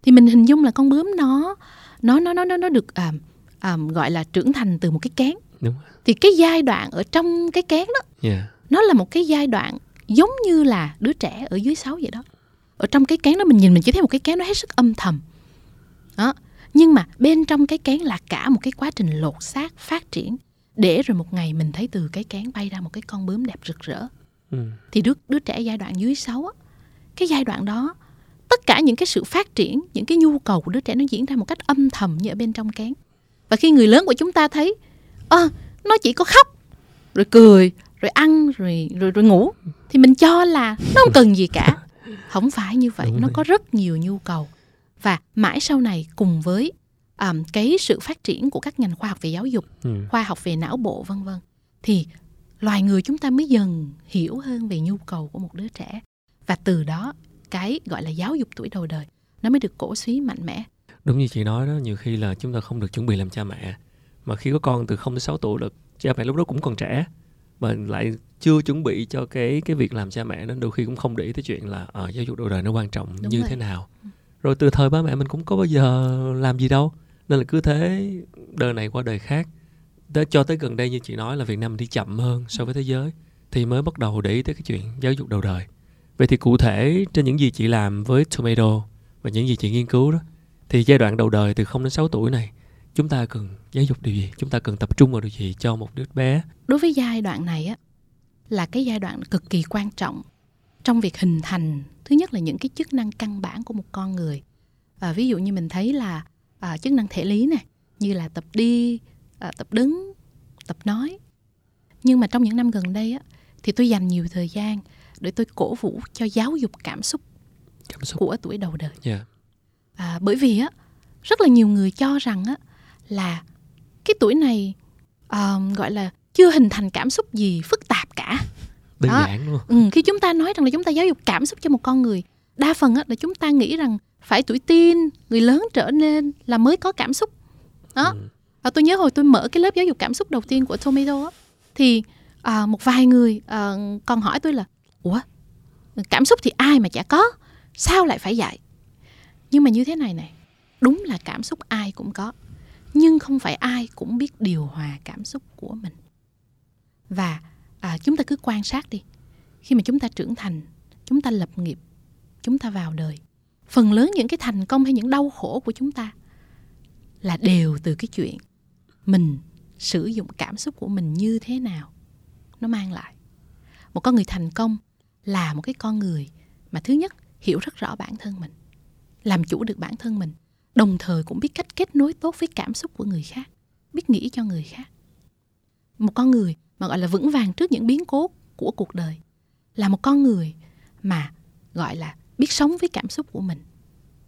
thì mình hình dung là con bướm nó nó nó nó nó nó được à, à, gọi là trưởng thành từ một cái kén. Đúng thì cái giai đoạn ở trong cái kén đó yeah. nó là một cái giai đoạn giống như là đứa trẻ ở dưới 6 vậy đó. Ở trong cái kén đó mình nhìn mình chỉ thấy một cái kén nó hết sức âm thầm. Đó. Nhưng mà bên trong cái kén là cả một cái quá trình lột xác phát triển để rồi một ngày mình thấy từ cái kén bay ra một cái con bướm đẹp rực rỡ. Ừ. thì đứa đứa trẻ giai đoạn dưới 6 á, cái giai đoạn đó tất cả những cái sự phát triển những cái nhu cầu của đứa trẻ nó diễn ra một cách âm thầm như ở bên trong kén. Và khi người lớn của chúng ta thấy ơ nó chỉ có khóc rồi cười rồi ăn rồi rồi rồi ngủ thì mình cho là nó không cần gì cả. [laughs] Không phải như vậy nó có rất nhiều nhu cầu. Và mãi sau này cùng với um, cái sự phát triển của các ngành khoa học về giáo dục Ừ. khoa học về não bộ vân vân thì loài người chúng ta mới dần hiểu hơn về nhu cầu của một đứa trẻ. Và từ đó cái gọi là giáo dục tuổi đầu đời nó mới được cổ suý mạnh mẽ. Đúng như chị nói đó nhiều khi là chúng ta không được chuẩn bị làm cha mẹ mà khi có con từ 0 đến 6 tuổi là cha mẹ lúc đó cũng còn trẻ mà lại chưa chuẩn bị cho cái cái việc làm cha mẹ nên đôi khi cũng không để ý tới chuyện là ờ, giáo dục đầu đời nó quan trọng Đúng như vậy. thế nào. Rồi từ thời ba mẹ mình cũng có bao giờ làm gì đâu nên là cứ thế đời này qua đời khác. Tới cho tới gần đây như chị nói là Việt Nam đi chậm hơn so với thế giới thì mới bắt đầu để ý tới cái chuyện giáo dục đầu đời vậy thì cụ thể trên những gì chị làm với Tomato và những gì chị nghiên cứu đó thì giai đoạn đầu đời từ 0 đến 6 tuổi này chúng ta cần giáo dục điều gì? Chúng ta cần tập trung vào điều gì cho một đứa bé? Đối với giai đoạn này á là cái giai đoạn cực kỳ quan trọng trong việc hình thành thứ nhất là những cái chức năng căn bản của một con người. À, ví dụ như mình thấy là à, chức năng thể lý này như là tập đi à, tập đứng tập nói. Nhưng mà trong những năm gần đây á thì tôi dành nhiều thời gian để tôi cổ vũ cho giáo dục cảm xúc cảm xúc của tuổi đầu đời yeah. à, bởi vì á rất là nhiều người cho rằng á là cái tuổi này à, gọi là chưa hình thành cảm xúc gì phức tạp cả đơn Đó. giản luôn ừ, khi chúng ta nói rằng là chúng ta giáo dục cảm xúc cho một con người đa phần á là chúng ta nghĩ rằng phải tuổi teen người lớn trở nên là mới có cảm xúc đó Ừ. à, tôi nhớ hồi tôi mở cái lớp giáo dục cảm xúc đầu tiên của Tomato á thì à, một vài người à, còn hỏi tôi là ủa? Cảm xúc thì ai mà chả có? Sao lại phải dạy? Nhưng mà như thế này này đúng là cảm xúc ai cũng có nhưng không phải ai cũng biết điều hòa cảm xúc của mình. Và à, chúng ta cứ quan sát đi. Khi mà chúng ta trưởng thành chúng ta lập nghiệp chúng ta vào đời phần lớn những cái thành công hay những đau khổ của chúng ta là đều từ cái chuyện mình sử dụng cảm xúc của mình như thế nào nó mang lại. Một con người thành công là một cái con người mà thứ nhất hiểu rất rõ bản thân mình, làm chủ được bản thân mình, đồng thời cũng biết cách kết nối tốt với cảm xúc của người khác, biết nghĩ cho người khác. Một con người mà gọi là vững vàng trước những biến cố của cuộc đời là một con người mà gọi là biết sống với cảm xúc của mình,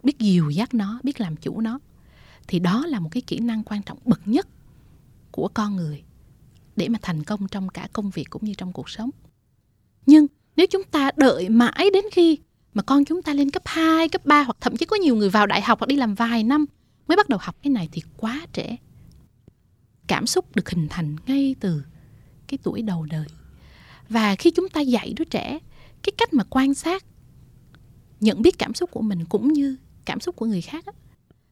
biết dìu dắt nó, biết làm chủ nó. Thì đó là một cái kỹ năng quan trọng bậc nhất của con người để mà thành công trong cả công việc cũng như trong cuộc sống. Nhưng nếu chúng ta đợi mãi đến khi mà con chúng ta lên cấp 2, cấp 3 hoặc thậm chí có nhiều người vào đại học hoặc đi làm vài năm mới bắt đầu học cái này thì quá trễ. Cảm xúc được hình thành ngay từ cái tuổi đầu đời. Và khi chúng ta dạy đứa trẻ cái cách mà quan sát nhận biết cảm xúc của mình cũng như cảm xúc của người khác á,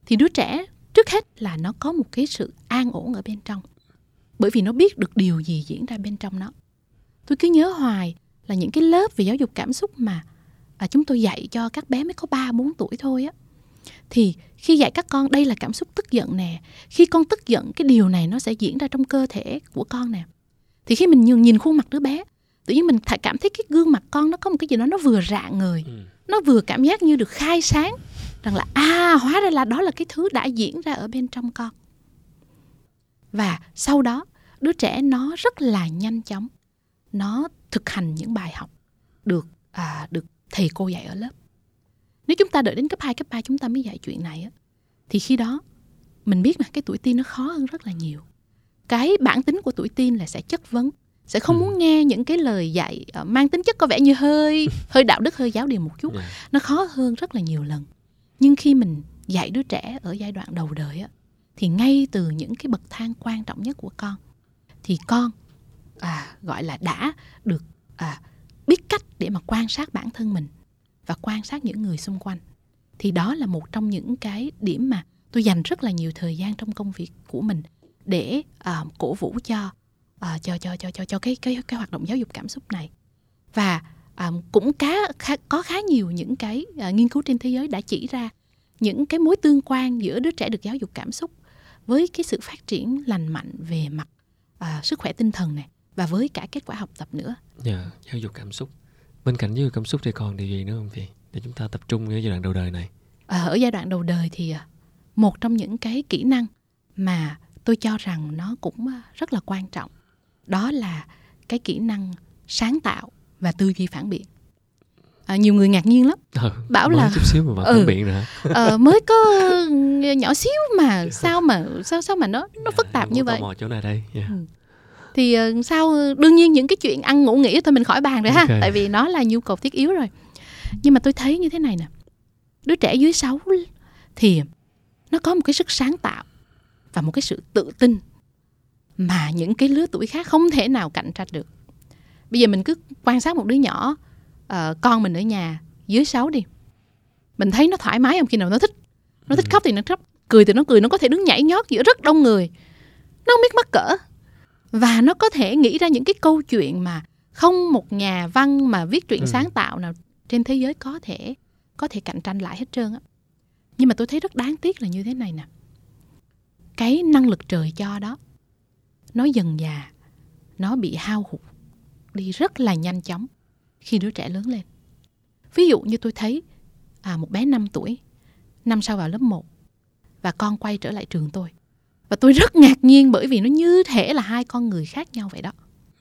thì đứa trẻ trước hết là nó có một cái sự an ổn ở bên trong bởi vì nó biết được điều gì diễn ra bên trong nó tôi cứ nhớ hoài là những cái lớp về giáo dục cảm xúc mà à, chúng tôi dạy cho các bé mới có 3 4 tuổi thôi á. Thì khi dạy các con đây là cảm xúc tức giận nè. Khi con tức giận cái điều này nó sẽ diễn ra trong cơ thể của con nè. Thì khi mình nhìn, nhìn khuôn mặt đứa bé tự nhiên mình cảm thấy cái gương mặt con nó có một cái gì đó nó vừa rạng người ừ. nó vừa cảm giác như được khai sáng rằng là à hóa ra là đó là cái thứ đã diễn ra ở bên trong con. Và sau đó đứa trẻ nó rất là nhanh chóng nó thực hành những bài học được à, được thầy cô dạy ở lớp nếu chúng ta đợi đến cấp 2, cấp 3 chúng ta mới dạy chuyện này á thì khi đó mình biết mà cái tuổi teen nó khó hơn rất là nhiều cái bản tính của tuổi teen là sẽ chất vấn sẽ không ừ. muốn nghe những cái lời dạy uh, mang tính chất có vẻ như hơi [laughs] hơi đạo đức hơi giáo điều một chút yeah. Dạ. nó khó hơn rất là nhiều lần nhưng khi mình dạy đứa trẻ ở giai đoạn đầu đời á thì ngay từ những cái bậc thang quan trọng nhất của con thì con à, gọi là đã được à, biết cách để mà quan sát bản thân mình và quan sát những người xung quanh. Thì đó là một trong những cái điểm mà tôi dành rất là nhiều thời gian trong công việc của mình để à, cổ vũ cho à, cho cho cho cho cho cái cái cái hoạt động giáo dục cảm xúc này. Và à, cũng cá, khá, có khá nhiều những cái à, nghiên cứu trên thế giới đã chỉ ra những cái mối tương quan giữa đứa trẻ được giáo dục cảm xúc với cái sự phát triển lành mạnh về mặt à, sức khỏe tinh thần này và với cả kết quả học tập nữa. Dạ, yeah, giáo dục cảm xúc. Bên cạnh giáo dục cảm xúc thì còn điều gì nữa không chị? Để chúng ta tập trung ở giai đoạn đầu đời này. À, ở giai đoạn đầu đời thì một trong những cái kỹ năng mà tôi cho rằng nó cũng rất là quan trọng đó là cái kỹ năng sáng tạo và tư duy phản biện à, nhiều người ngạc nhiên lắm ừ, bảo là chút xíu mà ừ, phản biện rồi ờ, mới có nhỏ xíu mà sao mà sao sao mà nó nó phức tạp như vậy chỗ này đây yeah. ừ. Thì uh, sao đương nhiên những cái chuyện ăn ngủ nghỉ thôi mình khỏi bàn rồi ha. Okay. tại vì nó là nhu cầu thiết yếu rồi. Nhưng mà tôi thấy như thế này nè. Đứa trẻ dưới 6 thì nó có một cái sức sáng tạo và một cái sự tự tin mà những cái lứa tuổi khác không thể nào cạnh tranh được. Bây giờ mình cứ quan sát một đứa nhỏ uh, con mình ở nhà dưới 6 đi. Mình thấy nó thoải mái không? Khi nào nó thích. Nó thích ừ. khóc thì nó khóc cười thì nó cười nó có thể đứng nhảy nhót giữa rất đông người. Nó không biết mắc cỡ và nó có thể nghĩ ra những cái câu chuyện mà không một nhà văn mà viết truyện ừ. sáng tạo nào trên thế giới có thể có thể cạnh tranh lại hết trơn á. Nhưng mà tôi thấy rất đáng tiếc là như thế này nè. Cái năng lực trời cho đó nó dần già nó bị hao hụt đi rất là nhanh chóng khi đứa trẻ lớn lên. Ví dụ như tôi thấy à, một bé 5 tuổi năm sau vào lớp 1 và con quay trở lại trường tôi và tôi rất ngạc nhiên bởi vì nó như thể là hai con người khác nhau vậy đó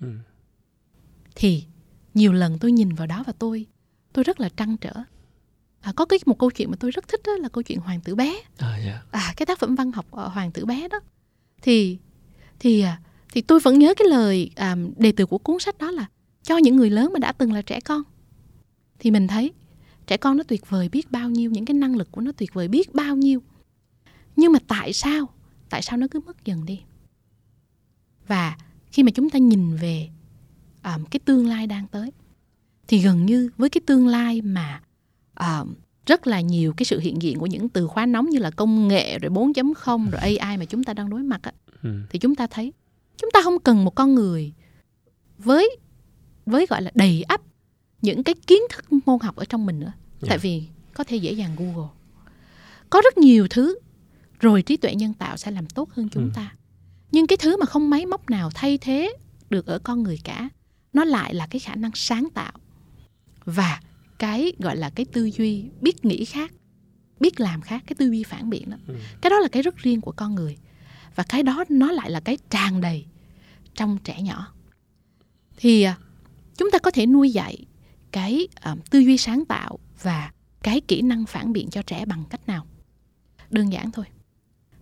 ừ. thì nhiều lần tôi nhìn vào đó và tôi tôi rất là trăn trở à, có cái một câu chuyện mà tôi rất thích đó là câu chuyện hoàng tử bé à, yeah. Dạ. à cái tác phẩm văn học uh, hoàng tử bé đó thì thì à, thì tôi vẫn nhớ cái lời à, đề từ của cuốn sách đó là cho những người lớn mà đã từng là trẻ con thì mình thấy trẻ con nó tuyệt vời biết bao nhiêu những cái năng lực của nó tuyệt vời biết bao nhiêu nhưng mà tại sao tại sao nó cứ mất dần đi và khi mà chúng ta nhìn về um, cái tương lai đang tới thì gần như với cái tương lai mà uh, rất là nhiều cái sự hiện diện của những từ khóa nóng như là công nghệ rồi 4.0 rồi AI mà chúng ta đang đối mặt á, ừ. thì chúng ta thấy chúng ta không cần một con người với với gọi là đầy ắp những cái kiến thức môn học ở trong mình nữa yeah. tại vì có thể dễ dàng google có rất nhiều thứ rồi trí tuệ nhân tạo sẽ làm tốt hơn chúng ừ. ta. Nhưng cái thứ mà không máy móc nào thay thế được ở con người cả nó lại là cái khả năng sáng tạo và cái gọi là cái tư duy biết nghĩ khác biết làm khác cái tư duy phản biện đó. Ừ. cái đó là cái rất riêng của con người và cái đó nó lại là cái tràn đầy trong trẻ nhỏ. Thì à, chúng ta có thể nuôi dạy cái uh, tư duy sáng tạo và cái kỹ năng phản biện cho trẻ bằng cách nào? Đơn giản thôi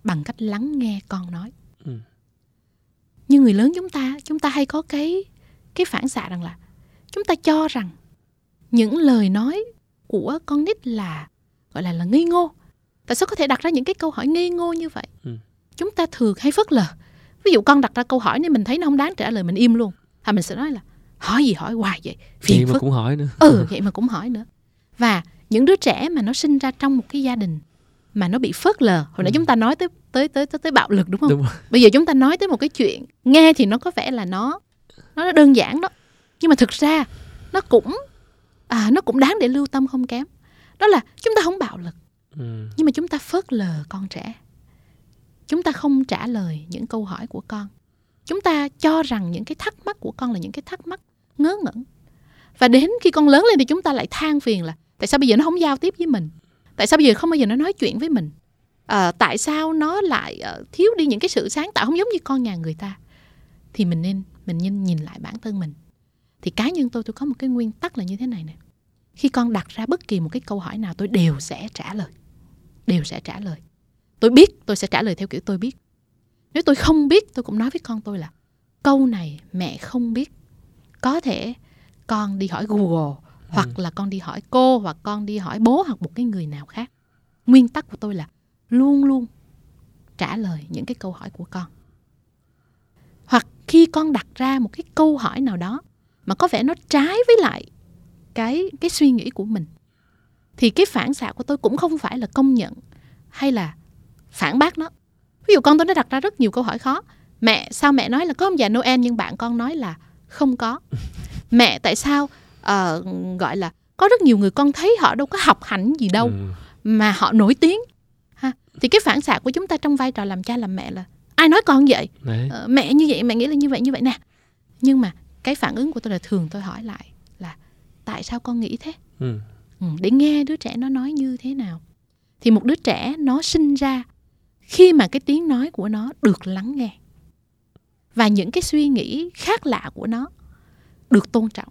bằng cách lắng nghe con nói. Ừ. như người lớn chúng ta chúng ta hay có cái cái phản xạ rằng là chúng ta cho rằng những lời nói của con nít là gọi là là ngây ngô. Tại sao có thể đặt ra những cái câu hỏi ngây ngô như vậy? Ừ. chúng ta thường hay phớt lờ. Ví dụ con đặt ra câu hỏi nên mình thấy nó không đáng trả lời mình im luôn. Hay mình sẽ nói là hỏi gì hỏi hoài vậy? Phiền vậy mà cũng hỏi nữa. Ừ vậy mà cũng hỏi nữa. Và những đứa trẻ mà nó sinh ra trong một cái gia đình mà nó bị phớt lờ. Hồi nãy Ừ. chúng ta nói tới tới tới tới, tới bạo lực đúng không? Đúng bây giờ chúng ta nói tới một cái chuyện nghe thì nó có vẻ là nó nó đơn giản đó. Nhưng mà thực ra nó cũng à nó cũng đáng để lưu tâm không kém. Đó là chúng ta không bạo lực ừ. nhưng mà chúng ta phớt lờ con trẻ. Chúng ta không trả lời những câu hỏi của con. Chúng ta cho rằng những cái thắc mắc của con là những cái thắc mắc ngớ ngẩn. Và đến khi con lớn lên thì chúng ta lại than phiền là tại sao bây giờ nó không giao tiếp với mình tại sao bây giờ không bao giờ nó nói chuyện với mình? À, tại sao nó lại uh, thiếu đi những cái sự sáng tạo không giống như con nhà người ta? Thì mình nên mình nên nhìn lại bản thân mình. Thì cá nhân tôi tôi có một cái nguyên tắc là như thế này nè. Khi con đặt ra bất kỳ một cái câu hỏi nào tôi đều sẽ trả lời. Đều sẽ trả lời. Tôi biết tôi sẽ trả lời theo kiểu tôi biết. Nếu tôi không biết tôi cũng nói với con tôi là câu này mẹ không biết. Có thể con đi hỏi google hoặc là con đi hỏi cô hoặc con đi hỏi bố hoặc một cái người nào khác. Nguyên tắc của tôi là luôn luôn trả lời những cái câu hỏi của con. Hoặc khi con đặt ra một cái câu hỏi nào đó mà có vẻ nó trái với lại cái cái suy nghĩ của mình thì cái phản xạ của tôi cũng không phải là công nhận hay là phản bác nó. Ví dụ con tôi nó đặt ra rất nhiều câu hỏi khó. Mẹ sao mẹ nói là có ông già noel nhưng bạn con nói là không có? [laughs] Mẹ tại sao ờ, gọi là có rất nhiều người con thấy họ đâu có học hành gì đâu Ừ. mà họ nổi tiếng. Ha thì cái phản xạ của chúng ta trong vai trò làm cha làm mẹ là ai nói con vậy? Đấy. Ờ, mẹ như vậy mẹ nghĩ là như vậy như vậy nè. Nhưng mà cái phản ứng của tôi là thường tôi hỏi lại là tại sao con nghĩ thế? Ừ. ừ, để nghe đứa trẻ nó nói như thế nào. Thì một đứa trẻ nó sinh ra khi mà cái tiếng nói của nó được lắng nghe. Và những cái suy nghĩ khác lạ của nó được tôn trọng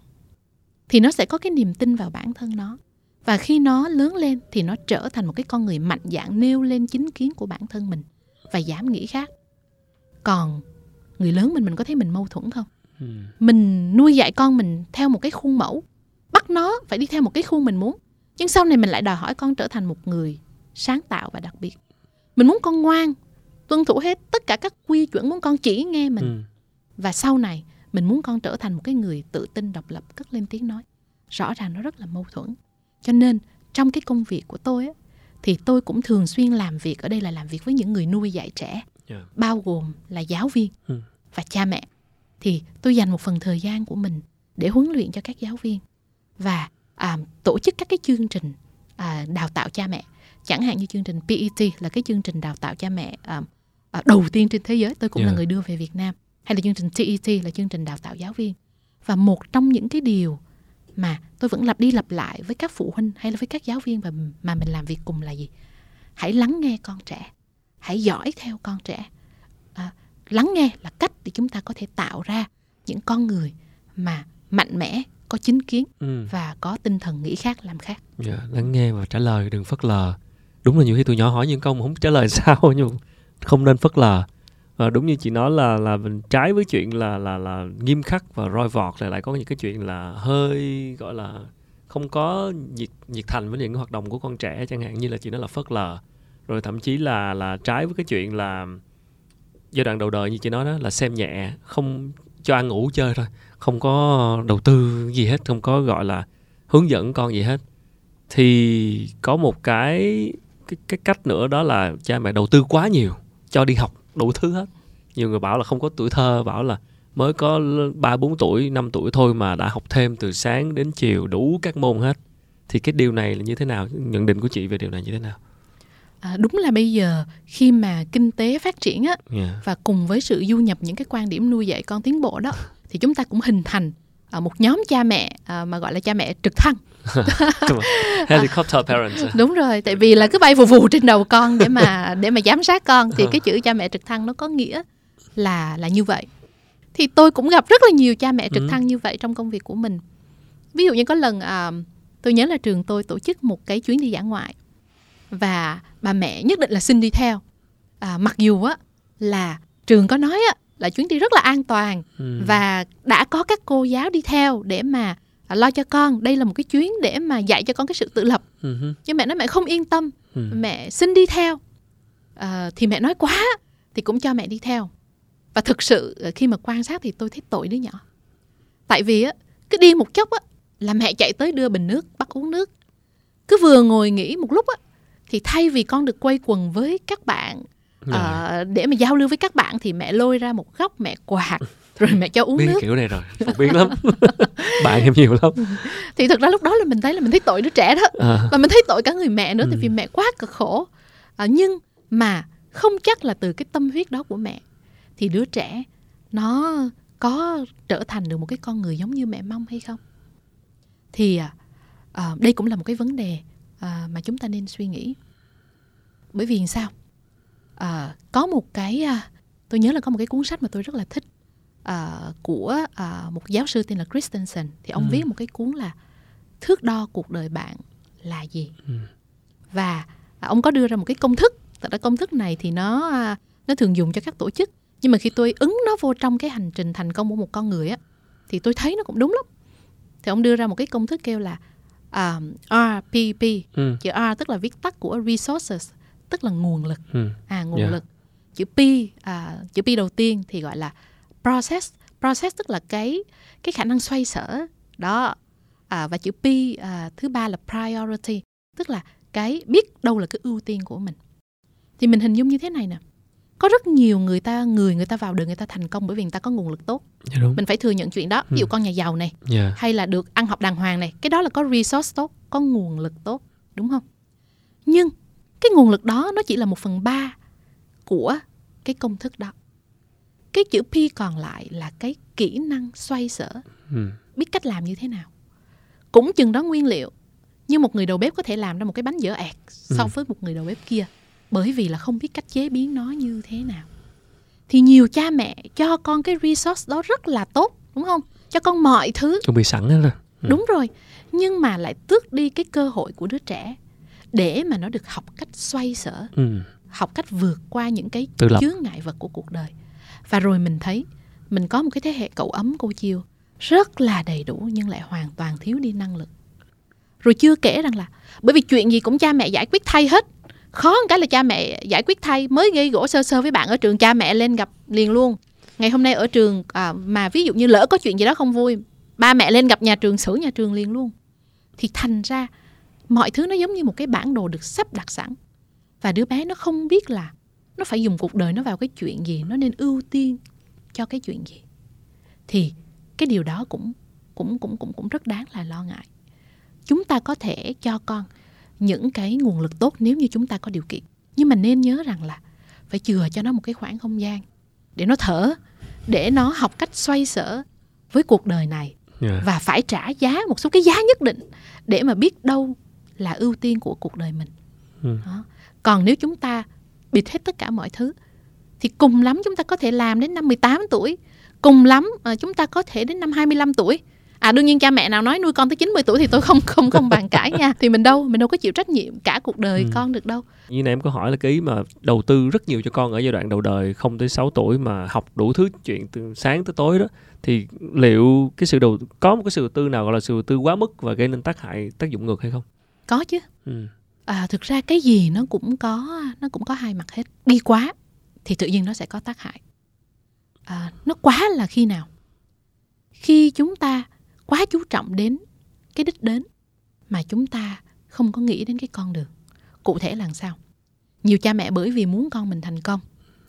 thì nó sẽ có cái niềm tin vào bản thân nó. Và khi nó lớn lên thì nó trở thành một cái con người mạnh dạn nêu lên chính kiến của bản thân mình và dám nghĩ khác. Còn người lớn mình mình có thấy mình mâu thuẫn không? Ừ. mình nuôi dạy con mình theo một cái khuôn mẫu bắt nó phải đi theo một cái khuôn mình muốn. Nhưng sau này mình lại đòi hỏi con trở thành một người sáng tạo và đặc biệt. Mình muốn con ngoan tuân thủ hết tất cả các quy chuẩn muốn con chỉ nghe mình. Ừ. và sau này mình muốn con trở thành một cái người tự tin độc lập cất lên tiếng nói rõ ràng nó rất là mâu thuẫn cho nên trong cái công việc của tôi á, thì tôi cũng thường xuyên làm việc ở đây là làm việc với những người nuôi dạy trẻ Yeah. bao gồm là giáo viên Ừ. và cha mẹ thì tôi dành một phần thời gian của mình để huấn luyện cho các giáo viên và à, tổ chức các cái chương trình à, đào tạo cha mẹ chẳng hạn như chương trình PET là cái chương trình đào tạo cha mẹ à, à, đầu tiên trên thế giới tôi cũng là Yeah. người đưa về Việt Nam hay là chương trình TET là chương trình đào tạo giáo viên. Và một trong những cái điều mà tôi vẫn lặp đi lặp lại với các phụ huynh hay là với các giáo viên và mà mình làm việc cùng là gì? Hãy lắng nghe con trẻ. Hãy dõi theo con trẻ. À, lắng nghe là cách để chúng ta có thể tạo ra những con người mà mạnh mẽ có chính kiến Ừ. và có tinh thần nghĩ khác làm khác. Dạ, lắng nghe và trả lời đừng phớt lờ. Đúng là nhiều khi tụi nhỏ hỏi những câu mà không trả lời [laughs] sao nhưng không nên phớt lờ và đúng như chị nói là là mình trái với chuyện là là là nghiêm khắc và roi vọt, lại lại có những cái chuyện là hơi, gọi là, không có nhiệt nhiệt thành với những cái hoạt động của con trẻ chẳng hạn, như là chị nói là phớt lờ. Rồi thậm chí là là trái với cái chuyện là giai đoạn đầu đời như chị nói đó, là xem nhẹ, không cho ăn ngủ chơi thôi, không có đầu tư gì hết, không có, gọi là, hướng dẫn con gì hết. Thì có một cái cái cái cách nữa đó là cha mẹ đầu tư quá nhiều cho đi học đủ thứ hết. Nhiều người bảo là không có tuổi thơ bảo là mới có ba bốn tuổi 5 tuổi thôi mà đã học thêm từ sáng đến chiều đủ các môn hết. Thì cái điều này là như thế nào? Nhận định của chị về điều này như thế nào? À, đúng là bây giờ khi mà kinh tế phát triển á yeah. và cùng với sự du nhập những cái quan điểm nuôi dạy con tiến bộ đó thì chúng ta cũng hình thành à, một nhóm cha mẹ à, mà gọi là cha mẹ trực thăng [laughs] helicopter parents đúng rồi tại vì là cứ bay vù vù trên đầu con để mà để mà giám sát con thì cái chữ cha mẹ trực thăng nó có nghĩa là là như vậy. Thì tôi cũng gặp rất là nhiều cha mẹ trực Ừ. thăng như vậy trong công việc của mình. Ví dụ như có lần à, tôi nhớ là trường tôi tổ chức một cái chuyến đi dã ngoại và bà mẹ nhất định là xin đi theo. À, mặc dù á là trường có nói á là chuyến đi rất là an toàn Ừ. và đã có các cô giáo đi theo để mà à, lo cho con đây là một cái chuyến để mà dạy cho con cái sự tự lập. Ừ hứ. nhưng mẹ nói mẹ không yên tâm Ừ. mẹ xin đi theo. Ờ, thì mẹ nói quá thì cũng cho mẹ đi theo. Và thực sự ờ, khi mà quan sát thì tôi thấy tội đứa nhỏ. Tại vì á cứ đi một chốc á là mẹ chạy tới đưa bình nước bắt uống nước. Cứ vừa ngồi nghỉ một lúc á thì thay vì con được quay quần với các bạn ờ, để mà giao lưu với các bạn thì mẹ lôi ra một góc mẹ quạt [laughs] rồi mẹ cho uống biết nước. kiểu này rồi phổ biến lắm. [laughs] Bạn em nhiều lắm. Thì thực ra lúc đó là mình thấy là mình thấy tội đứa trẻ đó. À, và mình thấy tội cả người mẹ nữa Ừ. tại vì mẹ quá cực khổ. À, nhưng mà không chắc là từ cái tâm huyết đó của mẹ thì đứa trẻ nó có trở thành được một cái con người giống như mẹ mong hay không? Thì à, à, đây cũng là một cái vấn đề à, mà chúng ta nên suy nghĩ. Bởi vì sao? À, có một cái à, tôi nhớ là có một cái cuốn sách mà tôi rất là thích à, của à, một giáo sư tên là Christensen. Thì ông Ừ. viết một cái cuốn là thước đo cuộc đời bạn là gì? Ừ. và à, ông có đưa ra một cái công thức. Thật ra công thức này thì nó à, nó thường dùng cho các tổ chức. Nhưng mà khi tôi ứng nó vô trong cái hành trình thành công của một con người á thì tôi thấy nó cũng đúng lắm. Thì ông đưa ra một cái công thức kêu là à, RPP ừ, chữ R tức là viết tắt của resources tức là nguồn lực. Ừ, à nguồn Yeah. lực. Chữ P à, chữ P đầu tiên thì gọi là process process tức là cái cái khả năng xoay sở. Đó. À, và chữ P à, thứ ba là priority tức là cái biết đâu là cái ưu tiên của mình. Thì mình hình dung như thế này nè. Có rất nhiều người ta người người ta vào đời người ta thành công bởi vì người ta có nguồn lực tốt. Dạ đúng. Mình phải thừa nhận chuyện đó. Ví dụ Ừ. con nhà giàu này dạ. hay là được ăn học đàng hoàng này cái đó là có resource tốt có nguồn lực tốt đúng không? Nhưng cái nguồn lực đó nó chỉ là một phần ba của cái công thức đó cái chữ P còn lại là cái kỹ năng xoay sở. Ừ, biết cách làm như thế nào? Cũng chừng đó nguyên liệu nhưng một người đầu bếp có thể làm ra một cái bánh dở ẹt so Ừ. với một người đầu bếp kia bởi vì là không biết cách chế biến nó như thế nào. Thì nhiều cha mẹ cho con cái resource đó rất là tốt đúng không? Cho con mọi thứ. Chuẩn bị sẵn hết rồi. Ừ. đúng rồi nhưng mà lại tước đi cái cơ hội của đứa trẻ để mà nó được học cách xoay sở ừ, học cách vượt qua những cái chướng ngại vật của cuộc đời và rồi mình thấy mình có một cái thế hệ cậu ấm cô chiêu rất là đầy đủ nhưng lại hoàn toàn thiếu đi năng lực. Rồi chưa kể rằng là bởi vì chuyện gì cũng cha mẹ giải quyết thay hết. Khó một cái là cha mẹ giải quyết thay mới gây gỗ sơ sơ với bạn ở trường cha mẹ lên gặp liền luôn. Ngày hôm nay ở trường à, mà ví dụ như lỡ có chuyện gì đó không vui ba mẹ lên gặp nhà trường xử nhà trường liền luôn. Thì thành ra mọi thứ nó giống như một cái bản đồ được sắp đặt sẵn. Và đứa bé nó không biết là nó phải dùng cuộc đời nó vào cái chuyện gì nó nên ưu tiên cho cái chuyện gì thì cái điều đó cũng cũng cũng cũng cũng rất đáng là lo ngại chúng ta có thể cho con những cái nguồn lực tốt nếu như chúng ta có điều kiện nhưng mà nên nhớ rằng là phải chừa cho nó một cái khoảng không gian để nó thở để nó học cách xoay sở với cuộc đời này dạ và phải trả giá một số cái giá nhất định để mà biết đâu là ưu tiên của cuộc đời mình. Ừ. Đó. Còn nếu chúng ta bịt hết tất cả mọi thứ thì cùng lắm chúng ta có thể làm đến năm 18 tuổi, cùng lắm à, chúng ta có thể đến năm 25 tuổi. À đương nhiên cha mẹ nào nói nuôi con tới 90 tuổi thì tôi không không không bàn cãi nha. Thì mình đâu, mình đâu có chịu trách nhiệm cả cuộc đời Ừ. con được đâu. như nãy em có hỏi là cái ý mà đầu tư rất nhiều cho con ở giai đoạn đầu đời không tới 6 tuổi mà học đủ thứ chuyện từ sáng tới tối đó thì liệu cái sự đầu có một cái sự đầu tư nào gọi là sự đầu tư quá mức và gây nên tác hại tác dụng ngược hay không? Có chứ. Ừ. À, thực ra cái gì nó cũng có nó cũng có hai mặt hết. Đi quá thì tự nhiên nó sẽ có tác hại. À, nó quá là khi nào? Khi chúng ta quá chú trọng đến cái đích đến mà chúng ta không có nghĩ đến cái con đường cụ thể là làm sao? Nhiều cha mẹ bởi vì muốn con mình thành công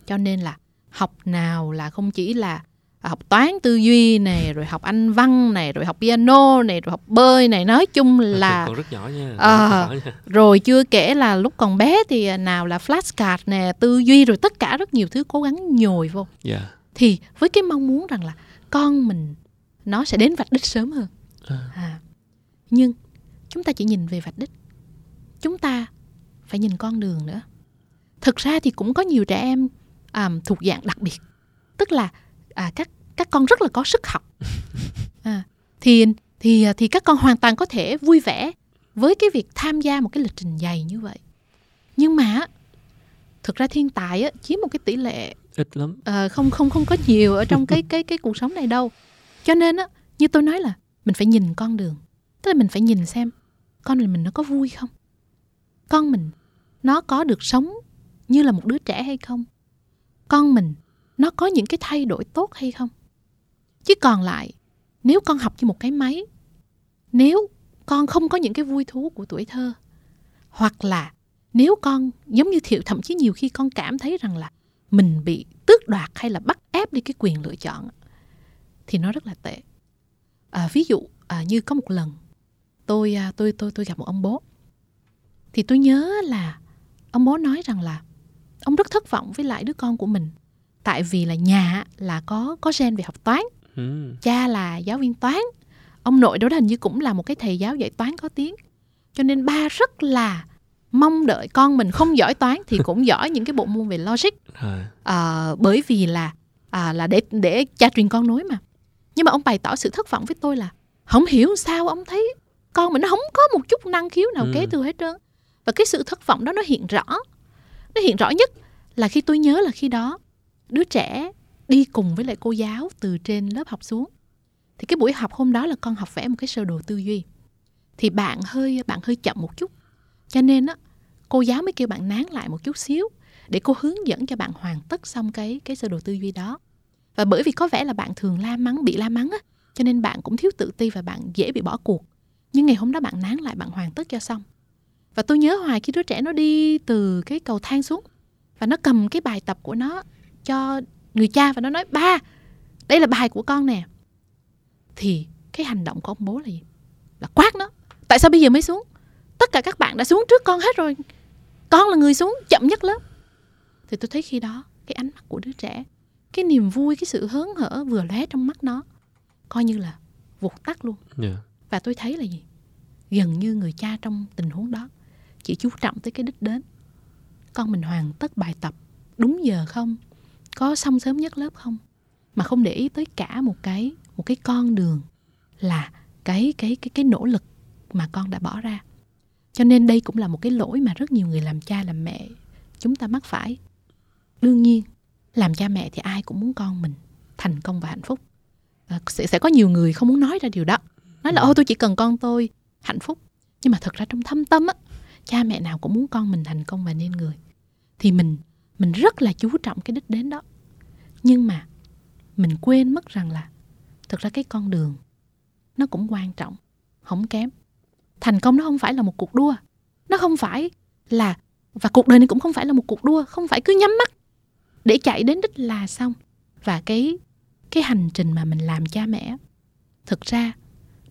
cho nên là học nào là không chỉ là học toán tư duy này rồi học anh văn này rồi học piano này rồi học bơi này nói chung là còn rất nhỏ nha. À. Nhỏ nha. [laughs] rồi chưa kể là lúc còn bé thì à, nào là flashcard nè, tư duy rồi tất cả rất nhiều thứ cố gắng nhồi vô. Dạ. Thì với cái mong muốn rằng là con mình nó sẽ đến vạch đích sớm hơn. À. À. Nhưng chúng ta chỉ nhìn về vạch đích. Chúng ta phải nhìn con đường nữa. Thực ra thì cũng có nhiều trẻ em à, thuộc dạng đặc biệt. Tức là à, các các con rất là có sức học. [laughs] À, thì thì thì các con hoàn toàn có thể vui vẻ với cái việc tham gia một cái lịch trình dày như vậy. Nhưng mà thực ra thiên tài á, chiếm một cái tỷ lệ Ít lắm. ờ, không không không có nhiều ở trong cái cái cái cuộc sống này đâu. Cho nên á như tôi nói là mình phải nhìn con đường. Tức là mình phải nhìn xem con mình nó có vui không? Con mình nó có được sống như là một đứa trẻ hay không? Con mình nó có những cái thay đổi tốt hay không? Chứ còn lại nếu con học như một cái máy nếu con không có những cái vui thú của tuổi thơ hoặc là nếu con giống như thiệu thậm chí nhiều khi con cảm thấy rằng là mình bị tước đoạt hay là bắt ép đi cái quyền lựa chọn thì nó rất là tệ. À, ví dụ à, như có một lần tôi à, tôi tôi tôi gặp một ông bố thì tôi nhớ là ông bố nói rằng là ông rất thất vọng với lại đứa con của mình tại vì là nhà là có có gen về học toán. Ừ. cha là giáo viên toán. Ông nội đó hình như cũng là một cái thầy giáo dạy toán có tiếng. Cho nên ba rất là mong đợi con mình không giỏi toán thì cũng giỏi những cái bộ môn về logic. À, bởi vì là à, là để để cha truyền con nối mà. Nhưng mà ông bày tỏ sự thất vọng với tôi là không hiểu sao ông thấy con mình nó không có một chút năng khiếu nào Ừ. kế thừa hết trơn. Và cái sự thất vọng đó nó hiện rõ. Nó hiện rõ nhất là khi tôi nhớ là khi đó đứa trẻ đi cùng với lại cô giáo từ trên lớp học xuống. Thì cái buổi học hôm đó là con học vẽ một cái sơ đồ tư duy. Thì bạn hơi bạn hơi chậm một chút. Cho nên á, cô giáo mới kêu bạn nán lại một chút xíu để cô hướng dẫn cho bạn hoàn tất xong cái cái sơ đồ tư duy đó. Và bởi vì có vẻ là bạn thường la mắng, bị la mắng á, cho nên bạn cũng thiếu tự ti và bạn dễ bị bỏ cuộc. Nhưng ngày hôm đó bạn nán lại, bạn hoàn tất cho xong. Và tôi nhớ hoài khi đứa trẻ nó đi từ cái cầu thang xuống và nó cầm cái bài tập của nó cho người cha và nó nói ba đây là bài của con nè. Thì cái hành động của ông bố là gì? Là quát nó tại sao bây giờ mới xuống? Tất cả các bạn đã xuống trước con hết rồi. Con là người xuống chậm nhất lớp. Thì tôi thấy khi đó cái ánh mắt của đứa trẻ cái niềm vui cái sự hớn hở vừa lóe trong mắt nó coi như là vụt tắt luôn. Dạ. và tôi thấy là gì? Gần như người cha trong tình huống đó chỉ chú trọng tới cái đích đến con mình hoàn tất bài tập đúng giờ không có xong sớm nhất lớp không? Mà không để ý tới cả một cái một cái con đường là cái cái cái cái nỗ lực mà con đã bỏ ra. Cho nên đây cũng là một cái lỗi mà rất nhiều người làm cha làm mẹ chúng ta mắc phải. Đương nhiên làm cha mẹ thì ai cũng muốn con mình thành công và hạnh phúc. À, sẽ sẽ có nhiều người không muốn nói ra điều đó. Nói là ô tôi chỉ cần con tôi hạnh phúc. Nhưng mà thật ra trong thâm tâm á cha mẹ nào cũng muốn con mình thành công và nên người. Thì mình mình rất là chú trọng cái đích đến đó. Nhưng mà mình quên mất rằng là thực ra cái con đường nó cũng quan trọng không kém. Thành công nó không phải là một cuộc đua. Nó không phải là và cuộc đời này cũng không phải là một cuộc đua không phải cứ nhắm mắt để chạy đến đích là xong. Và cái cái hành trình mà mình làm cha mẹ thực ra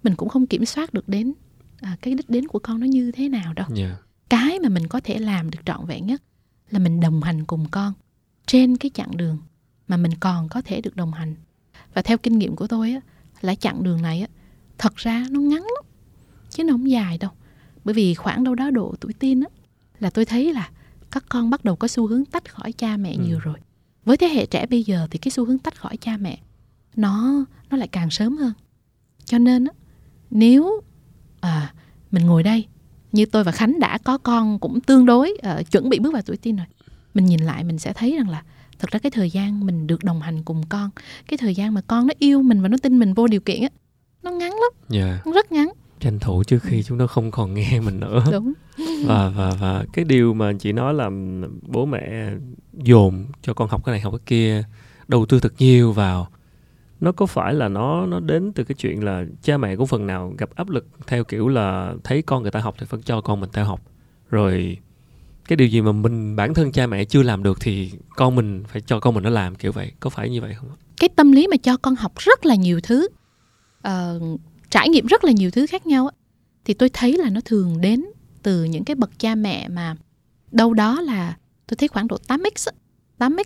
mình cũng không kiểm soát được đến à, cái đích đến của con nó như thế nào đâu. Dạ. cái mà mình có thể làm được trọn vẹn nhất là mình đồng hành cùng con trên cái chặng đường mà mình còn có thể được đồng hành. Và theo kinh nghiệm của tôi á là chặng đường này á thật ra nó ngắn lắm chứ nó không dài đâu. Bởi vì khoảng đâu đó độ tuổi teen á là tôi thấy là các con bắt đầu có xu hướng tách khỏi cha mẹ Ừ. nhiều rồi. Với thế hệ trẻ bây giờ thì cái xu hướng tách khỏi cha mẹ nó nó lại càng sớm hơn. Cho nên á nếu à, mình ngồi đây như tôi và Khánh đã có con cũng tương đối uh, chuẩn bị bước vào tuổi teen rồi. Mình nhìn lại mình sẽ thấy rằng là thật ra cái thời gian mình được đồng hành cùng con cái thời gian mà con nó yêu mình và nó tin mình vô điều kiện á nó ngắn lắm Dạ. nó rất ngắn. Tranh thủ trước khi chúng nó không còn nghe mình nữa. Đúng. Và và và cái điều mà chị nói là bố mẹ dồn cho con học cái này học cái kia đầu tư thật nhiều vào nó có phải là nó nó đến từ cái chuyện là cha mẹ cũng phần nào gặp áp lực theo kiểu là thấy con người ta học thì phải cho con mình theo học. Rồi cái điều gì mà mình bản thân cha mẹ chưa làm được thì con mình phải cho con mình nó làm kiểu vậy. Có phải như vậy không? Cái tâm lý mà cho con học rất là nhiều thứ uh, trải nghiệm rất là nhiều thứ khác nhau thì tôi thấy là nó thường đến từ những cái bậc cha mẹ mà đâu đó là tôi thấy khoảng độ 8x 8x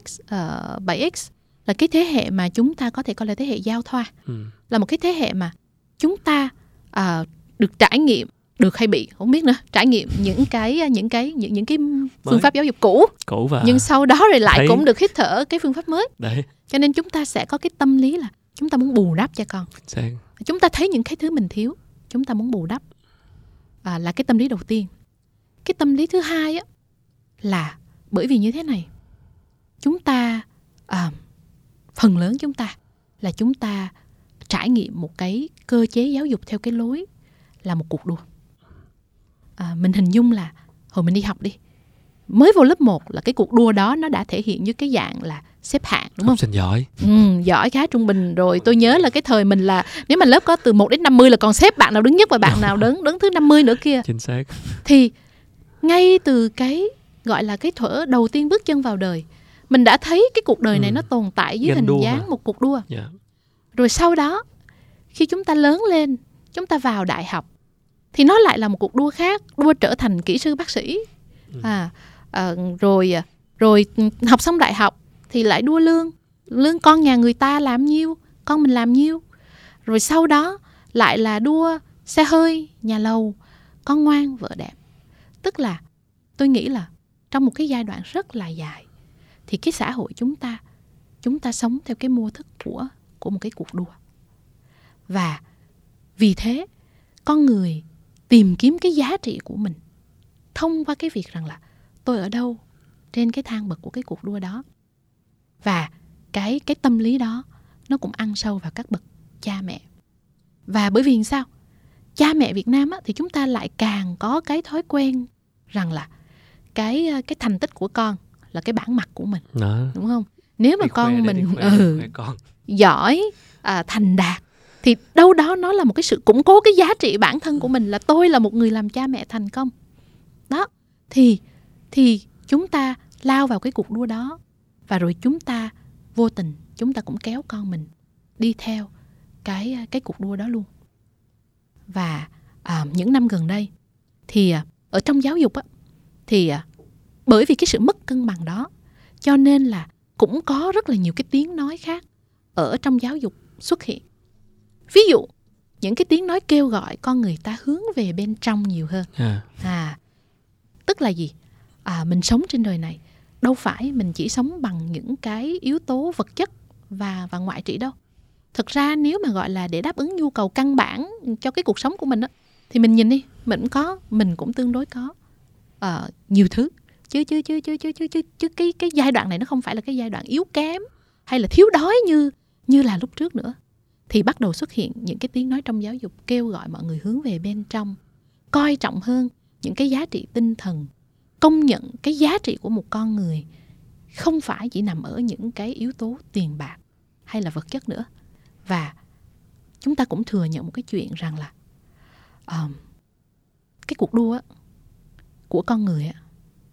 uh, 7x là cái thế hệ mà chúng ta có thể coi là thế hệ giao thoa. Ừ. là một cái thế hệ mà chúng ta à, được trải nghiệm được hay bị không biết nữa trải nghiệm những cái những cái những những cái phương Mới. pháp giáo dục cũ. Cổ và nhưng sau đó rồi lại thấy- cũng được hít thở cái phương pháp mới. Đấy. Cho nên chúng ta sẽ có cái tâm lý là chúng ta muốn bù đắp cho con. Sang chúng ta thấy những cái thứ mình thiếu chúng ta muốn bù đắp. À, là cái tâm lý đầu tiên. Cái tâm lý thứ hai á là bởi vì như thế này chúng ta à, phần lớn chúng ta là chúng ta trải nghiệm một cái cơ chế giáo dục theo cái lối là một cuộc đua. À, mình hình dung là hồi mình đi học đi mới vô lớp 1 là cái cuộc đua đó nó đã thể hiện như cái dạng là xếp hạng đúng không? Học sinh giỏi. Ừ, giỏi khá trung bình rồi. Tôi nhớ là cái thời mình là nếu mà lớp có từ 1 đến 50 là còn xếp bạn nào đứng nhất và bạn nào đứng đứng thứ 50 nữa kia. Chính xác. Thì ngay từ cái gọi là cái thuở đầu tiên bước chân vào đời mình đã thấy cái cuộc đời này Ừ. nó tồn tại dưới Ganh hình dáng mà. một cuộc đua Dạ. rồi sau đó khi chúng ta lớn lên chúng ta vào đại học thì nó lại là một cuộc đua khác đua trở thành kỹ sư bác sĩ Ừ. à, à rồi rồi học xong đại học thì lại đua lương lương con nhà người ta làm nhiêu con mình làm nhiêu rồi sau đó lại là đua xe hơi nhà lầu con ngoan vợ đẹp tức là tôi nghĩ là trong một cái giai đoạn rất là dài thì cái xã hội chúng ta chúng ta sống theo cái mô thức của của một cái cuộc đua. Và vì thế con người tìm kiếm cái giá trị của mình thông qua cái việc rằng là tôi ở đâu trên cái thang bậc của cái cuộc đua đó. Và cái cái tâm lý đó nó cũng ăn sâu vào các bậc cha mẹ. Và bởi vì sao? Cha mẹ Việt Nam á, thì chúng ta lại càng có cái thói quen rằng là cái cái thành tích của con là cái bản mặt của mình Đó. đúng không nếu mà Đi con mình khoe, ừ, con. giỏi à, thành đạt thì đâu đó nó là một cái sự củng cố cái giá trị bản thân của mình là tôi là một người làm cha mẹ thành công đó thì thì chúng ta lao vào cái cuộc đua đó và rồi chúng ta vô tình chúng ta cũng kéo con mình đi theo cái cái cuộc đua đó luôn và à, những năm gần đây thì à, ở trong giáo dục á thì à, bởi vì cái sự mất cân bằng đó. Cho nên là cũng có rất là nhiều cái tiếng nói khác ở trong giáo dục xuất hiện. Ví dụ những cái tiếng nói kêu gọi con người ta hướng về bên trong nhiều hơn. À, à tức là gì? À mình sống trên đời này đâu phải mình chỉ sống bằng những cái yếu tố vật chất và và ngoại trị đâu. Thực ra nếu mà gọi là để đáp ứng nhu cầu căn bản cho cái cuộc sống của mình á thì mình nhìn đi mình cũng có mình cũng tương đối có ờ, nhiều thứ chứ chứ chứ chứ chứ chứ chứ, chứ cái cái giai đoạn này nó không phải là cái giai đoạn yếu kém hay là thiếu đói như như là lúc trước nữa. Thì bắt đầu xuất hiện những cái tiếng nói trong giáo dục kêu gọi mọi người hướng về bên trong coi trọng hơn những cái giá trị tinh thần công nhận cái giá trị của một con người không phải chỉ nằm ở những cái yếu tố tiền bạc hay là vật chất nữa. Và chúng ta cũng thừa nhận một cái chuyện rằng là um, cái cuộc đua của con người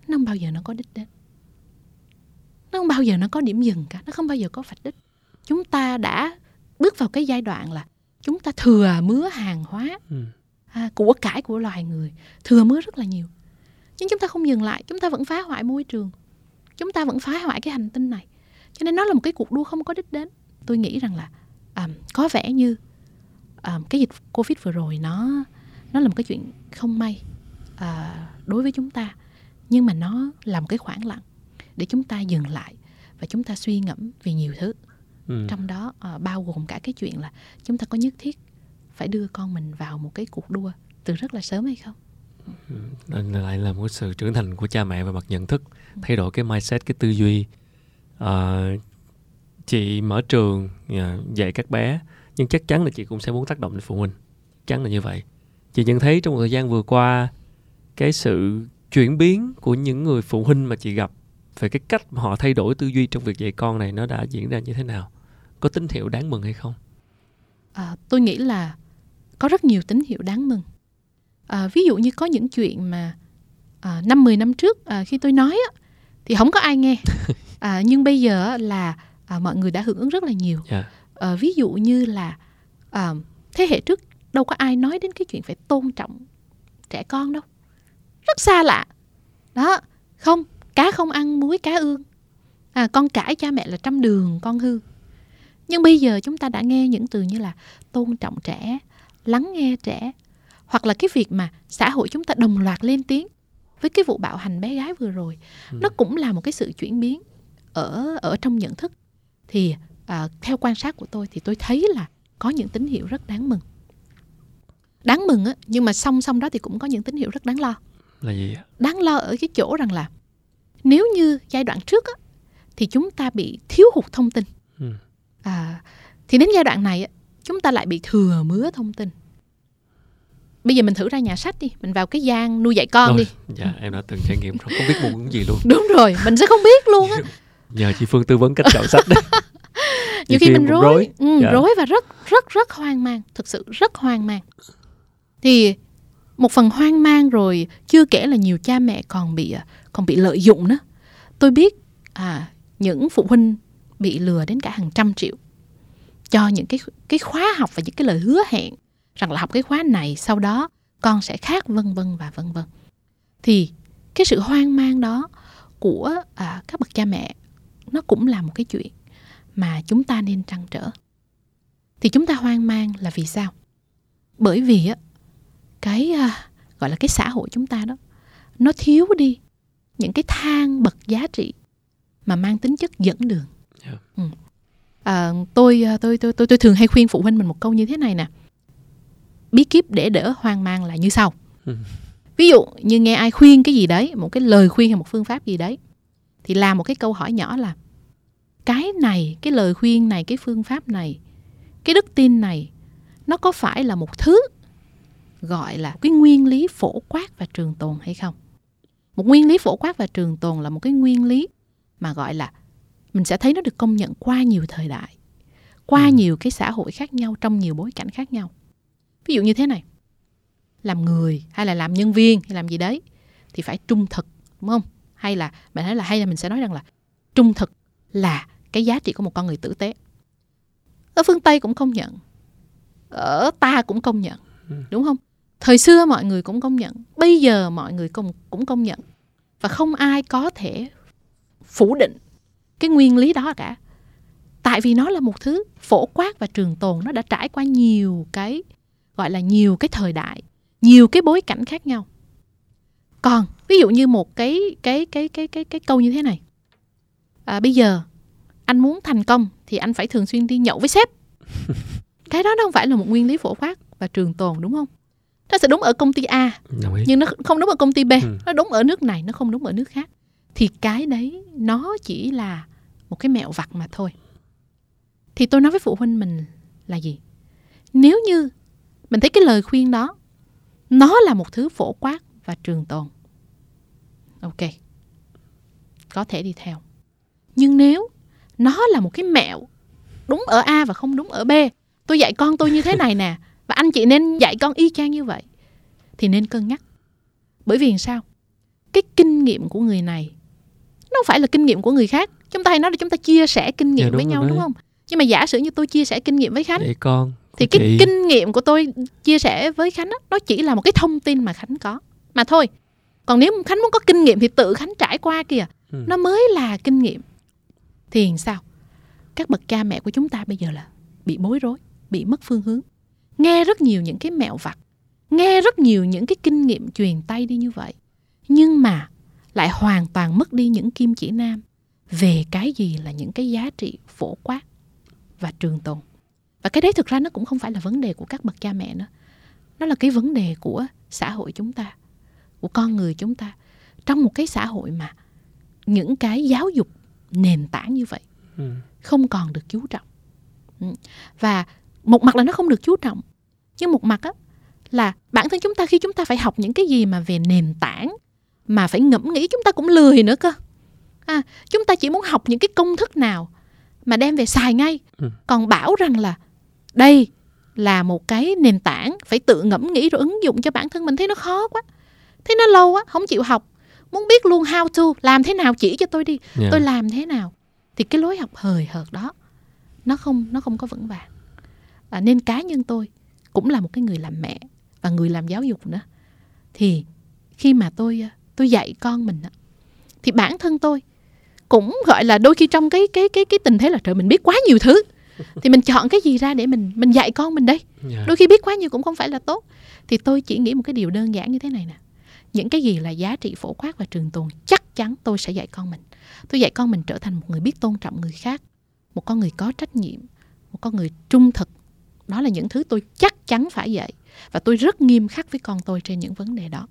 nó không bao giờ nó có đích đến. Nó không bao giờ nó có điểm dừng cả. Nó không bao giờ có vạch đích. Chúng ta đã bước vào cái giai đoạn là chúng ta thừa mứa hàng hóa ừ. à, của cải của loài người. Thừa mứa rất là nhiều. Nhưng chúng ta không dừng lại. Chúng ta vẫn phá hoại môi trường. Chúng ta vẫn phá hoại cái hành tinh này. Cho nên nó là một cái cuộc đua không có đích đến. Tôi nghĩ rằng là à, có vẻ như à, cái dịch covid vừa rồi nó nó là một cái chuyện không may à, đối với chúng ta nhưng mà nó là một cái khoảng lặng để chúng ta dừng lại và chúng ta suy ngẫm về nhiều thứ. Ừ. trong đó à, bao gồm cả cái chuyện là chúng ta có nhất thiết phải đưa con mình vào một cái cuộc đua từ rất là sớm hay không? Nên lại là một sự trưởng thành của cha mẹ về mặt nhận thức thay đổi cái mindset cái tư duy. Ờ, chị mở trường à, dạy các bé nhưng chắc chắn là chị cũng sẽ muốn tác động đến phụ huynh. Chắc chắn là như vậy. Chị nhận thấy trong một thời gian vừa qua cái sự chuyển biến của những người phụ huynh mà chị gặp về cái cách mà họ thay đổi tư duy trong việc dạy con này nó đã diễn ra như thế nào? Có tín hiệu đáng mừng hay không? À, tôi nghĩ là có rất nhiều tín hiệu đáng mừng. À, ví dụ như có những chuyện mà à, năm 10 năm trước à, khi tôi nói á, thì không có ai nghe. [laughs] À, nhưng bây giờ là à, mọi người đã hưởng ứng rất là nhiều. Dạ. à, ví dụ như là à, thế hệ trước đâu có ai nói đến cái chuyện phải tôn trọng trẻ con đâu rất xa lạ. Đó không cá không ăn muối cá ương. À, con cãi cha mẹ là trăm đường con hư. Nhưng bây giờ chúng ta đã nghe những từ như là tôn trọng trẻ lắng nghe trẻ hoặc là cái việc mà xã hội chúng ta đồng loạt lên tiếng với cái vụ bạo hành bé gái vừa rồi. Ừ. nó cũng là một cái sự chuyển biến ở ở trong nhận thức. Thì à, theo quan sát của tôi thì tôi thấy là có những tín hiệu rất đáng mừng. Đáng mừng á nhưng mà song song đó thì cũng có những tín hiệu rất đáng lo là gì đáng lo ở cái chỗ rằng là nếu như giai đoạn trước á, thì chúng ta bị thiếu hụt thông tin. Ừ. à, thì đến giai đoạn này á, chúng ta lại bị thừa mứa thông tin. Bây giờ mình thử ra nhà sách đi mình vào cái gian nuôi dạy con Rồi, đi. Dạ em đã từng trải nghiệm rồi không biết môn cái gì luôn. [laughs] Đúng rồi mình sẽ không biết luôn á. [laughs] Nhờ chị Phương tư vấn cách chọn sách đấy [laughs] nhiều khi mình cũng rối. Ừ, Dạ. rối và rất rất rất hoang mang thực sự rất hoang mang. Thì một phần hoang mang rồi chưa kể là nhiều cha mẹ còn bị à, còn bị lợi dụng nữa. Tôi biết à những phụ huynh bị lừa đến cả hàng trăm triệu cho những cái cái khóa học và những cái lời hứa hẹn rằng là học cái khóa này sau đó con sẽ khác vân vân và vân vân. Thì cái sự hoang mang đó của à, các bậc cha mẹ nó cũng là một cái chuyện mà chúng ta nên trăn trở. Thì chúng ta hoang mang là vì sao? Bởi vì á cái à, gọi là cái xã hội chúng ta đó nó thiếu đi những cái thang bậc giá trị mà mang tính chất dẫn đường yeah. ừ. à, tôi, tôi tôi tôi tôi thường hay khuyên phụ huynh mình một câu như thế này nè bí kíp để đỡ hoang mang là như sau ví dụ như nghe ai khuyên cái gì đấy một cái lời khuyên hay một phương pháp gì đấy thì làm một cái câu hỏi nhỏ là cái này cái lời khuyên này cái phương pháp này cái đức tin này nó có phải là một thứ gọi là cái nguyên lý phổ quát và trường tồn hay không? Một nguyên lý phổ quát và trường tồn là một cái nguyên lý mà gọi là mình sẽ thấy nó được công nhận qua nhiều thời đại qua ừ. nhiều cái xã hội khác nhau trong nhiều bối cảnh khác nhau. Ví dụ như thế này làm người hay là làm nhân viên hay làm gì đấy thì phải trung thực đúng không? Hay là bạn thấy là hay là mình sẽ nói rằng là trung thực là cái giá trị của một con người tử tế. Ở phương tây cũng công nhận ở ta cũng công nhận ừ. đúng không thời xưa mọi người cũng công nhận bây giờ mọi người cũng cũng công nhận. Và không ai có thể phủ định cái nguyên lý đó cả. Tại vì nó là một thứ phổ quát và trường tồn nó đã trải qua nhiều cái gọi là nhiều cái thời đại nhiều cái bối cảnh khác nhau. Còn ví dụ như một cái cái cái cái cái cái câu như thế này. À, bây giờ anh muốn thành công thì anh phải thường xuyên đi nhậu với sếp. [laughs] Cái đó nó không phải là một nguyên lý phổ quát và trường tồn đúng không nó sẽ đúng ở công ty A. Nhưng nó không đúng ở công ty B. Ừ. nó đúng ở nước này nó không đúng ở nước khác. Thì cái đấy nó chỉ là một cái mẹo vặt mà thôi. Thì tôi nói với phụ huynh mình là gì? Nếu như mình thấy cái lời khuyên đó nó là một thứ phổ quát và trường tồn. Ok. Có thể đi theo. Nhưng nếu nó là một cái mẹo đúng ở a và không đúng ở b tôi dạy con tôi như thế này nè [laughs] và anh chị nên dạy con y chang như vậy thì nên cân nhắc. Bởi vì sao? Cái kinh nghiệm của người này nó không phải là kinh nghiệm của người khác. Chúng ta hay nói là chúng ta chia sẻ kinh nghiệm dạ, với nhau đấy. đúng không? Nhưng mà giả sử như tôi chia sẻ kinh nghiệm với khánh Để con thì cái chị. kinh nghiệm của tôi chia sẻ với khánh đó, nó chỉ là một cái thông tin mà khánh có. Mà thôi còn nếu khánh muốn có kinh nghiệm thì tự khánh trải qua kìa. Ừ. nó mới là kinh nghiệm. Thì sao? Các bậc cha mẹ của chúng ta bây giờ là bị bối rối bị mất phương hướng nghe rất nhiều những cái mẹo vặt nghe rất nhiều những cái kinh nghiệm truyền tay đi như vậy. Nhưng mà lại hoàn toàn mất đi những kim chỉ nam. Về cái gì là những cái giá trị phổ quát và trường tồn. Và cái đấy thực ra nó cũng không phải là vấn đề của các bậc cha mẹ nữa. Nó là cái vấn đề của xã hội chúng ta của con người chúng ta. Trong một cái xã hội mà những cái giáo dục nền tảng như vậy ừ. không còn được chú trọng. Ừ. và một mặt là nó không được chú trọng nhưng một mặt á là bản thân chúng ta khi chúng ta phải học những cái gì mà về nền tảng mà phải ngẫm nghĩ chúng ta cũng lười nữa cơ. À, chúng ta chỉ muốn học những cái công thức nào mà đem về xài ngay. Ừ. còn bảo rằng là đây là một cái nền tảng phải tự ngẫm nghĩ rồi ứng dụng cho bản thân mình thấy nó khó quá thấy nó lâu quá không chịu học. Muốn biết luôn how to làm thế nào chỉ cho tôi đi yeah. Tôi làm thế nào. Thì cái lối học hời hợt đó nó không nó không có vững vàng. À, nên cá nhân tôi cũng là một cái người làm mẹ và người làm giáo dục nữa. Thì khi mà tôi tôi dạy con mình thì bản thân tôi cũng gọi là đôi khi trong cái cái cái cái tình thế là trời mình biết quá nhiều thứ. Thì mình chọn cái gì ra để mình mình dạy con mình đây? Yeah. Dạ. đôi khi biết quá nhiều cũng không phải là tốt. Thì tôi chỉ nghĩ một cái điều đơn giản như thế này nè. Những cái gì là giá trị phổ quát và trường tồn chắc chắn tôi sẽ dạy con mình. Tôi dạy con mình trở thành một người biết tôn trọng người khác một con người có trách nhiệm một con người trung thực đó là những thứ tôi chắc chắn phải dạy và tôi rất nghiêm khắc với con tôi trên những vấn đề đó.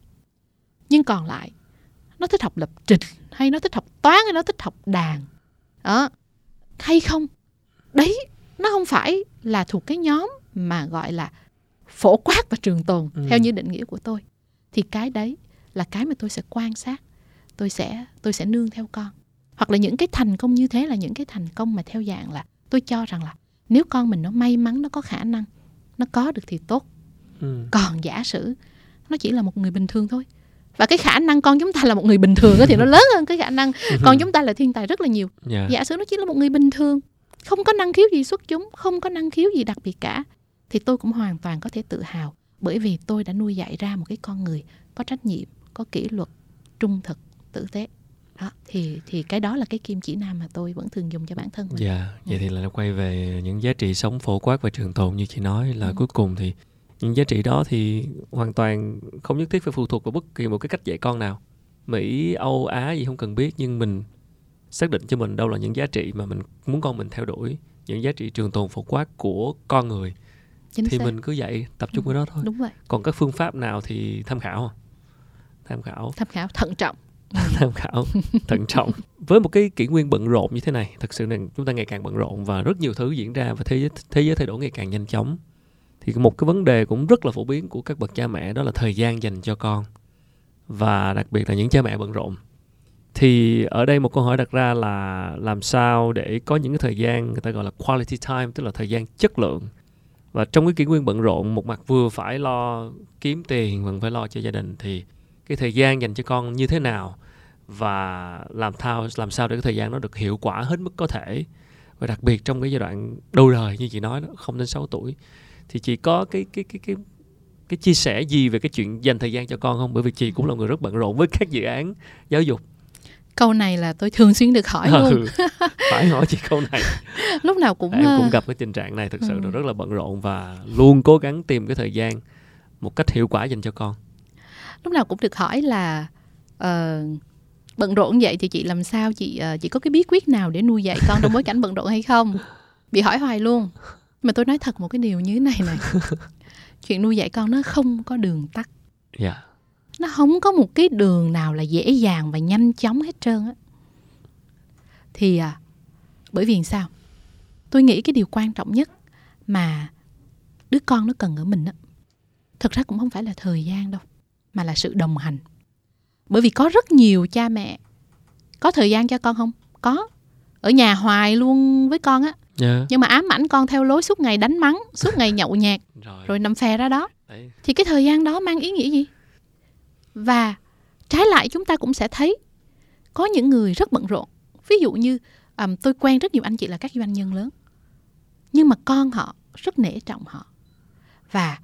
Nhưng còn lại nó thích học lập trình hay nó thích học toán hay nó thích học đàn. Đó. Hay không? Đấy nó không phải là thuộc cái nhóm mà gọi là phổ quát và trường tồn ừ. theo như định nghĩa của tôi. Thì cái đấy là cái mà tôi sẽ quan sát. Tôi sẽ tôi sẽ nương theo con. Hoặc là những cái thành công như thế là những cái thành công mà theo dạng là tôi cho rằng là nếu con mình nó may mắn nó có khả năng nó có được thì tốt ừ. còn giả sử nó chỉ là một người bình thường thôi và cái khả năng con chúng ta là một người bình thường thì nó lớn hơn cái khả năng [laughs] con chúng ta là thiên tài rất là nhiều Dạ. giả sử nó chỉ là một người bình thường không có năng khiếu gì xuất chúng không có năng khiếu gì đặc biệt cả thì tôi cũng hoàn toàn có thể tự hào bởi vì tôi đã nuôi dạy ra một cái con người có trách nhiệm có kỷ luật trung thực tử tế đó thì thì cái đó là cái kim chỉ nam mà tôi vẫn thường dùng cho bản thân mình Dạ, vậy thì là quay về những giá trị sống phổ quát và trường tồn như chị nói là Ừ. cuối cùng thì những giá trị đó thì hoàn toàn không nhất thiết phải phụ thuộc vào bất kỳ một cái cách dạy con nào. Mỹ, Âu, Á gì không cần biết nhưng mình xác định cho mình đâu là những giá trị mà mình muốn con mình theo đuổi, những giá trị trường tồn phổ quát của con người chính thì xác mình cứ dạy tập trung Ừ. vào đó thôi. đúng vậy Còn các phương pháp nào thì tham khảo à? Tham khảo tham khảo thận trọng [laughs] tham khảo, thận trọng. Với một cái kỷ nguyên bận rộn như thế này, thật sự là chúng ta ngày càng bận rộn và rất nhiều thứ diễn ra và thế giới thế giới thay đổi ngày càng nhanh chóng. Thì một cái vấn đề cũng rất là phổ biến của các bậc cha mẹ đó là thời gian dành cho con và đặc biệt là những cha mẹ bận rộn. Thì ở đây một câu hỏi đặt ra là làm sao để có những cái thời gian người ta gọi là quality time, tức là thời gian chất lượng. Và trong cái kỷ nguyên bận rộn, một mặt vừa phải lo kiếm tiền vẫn phải lo cho gia đình, thì cái thời gian dành cho con như thế nào và làm thao làm sao để cái thời gian nó được hiệu quả hết mức có thể. Và đặc biệt trong cái giai đoạn đầu đời như chị nói đó không đến 6 tuổi thì chị có cái cái cái cái cái chia sẻ gì về cái chuyện dành thời gian cho con không? Bởi vì chị cũng là người rất bận rộn với các dự án giáo dục. Câu này là tôi thường xuyên được hỏi luôn. Ừ, phải hỏi chị câu này. [laughs] Lúc nào cũng em cũng ờ, gặp cái tình trạng này thực sự Ừ. rất là bận rộn và luôn cố gắng tìm cái thời gian một cách hiệu quả dành cho con lúc nào cũng được hỏi là ờ, bận rộn vậy thì chị làm sao? Chị ờ, chị có cái bí quyết nào để nuôi dạy con trong bối cảnh bận rộn hay không? Bị hỏi hoài luôn. Mà tôi nói thật một cái điều như thế này này. Chuyện nuôi dạy con nó không có đường tắt. Dạ. Nó không có một cái đường nào là dễ dàng và nhanh chóng hết trơn á. Thì à, bởi vì sao? Tôi nghĩ cái điều quan trọng nhất mà đứa con nó cần ở mình á thực ra cũng không phải là thời gian đâu mà là sự đồng hành. Bởi vì có rất nhiều cha mẹ có thời gian cho con không? Có. Ở nhà hoài luôn với con á. Dạ. Nhưng mà ám ảnh con theo lối suốt ngày đánh mắng suốt ngày nhậu nhạt [laughs] rồi, rồi nằm phè ra đó. Đấy. thì cái thời gian đó mang ý nghĩa gì? Và trái lại chúng ta cũng sẽ thấy có những người rất bận rộn. Ví dụ như ừm, tôi quen rất nhiều anh chị là các doanh nhân lớn. Nhưng mà con họ rất nể trọng họ. Và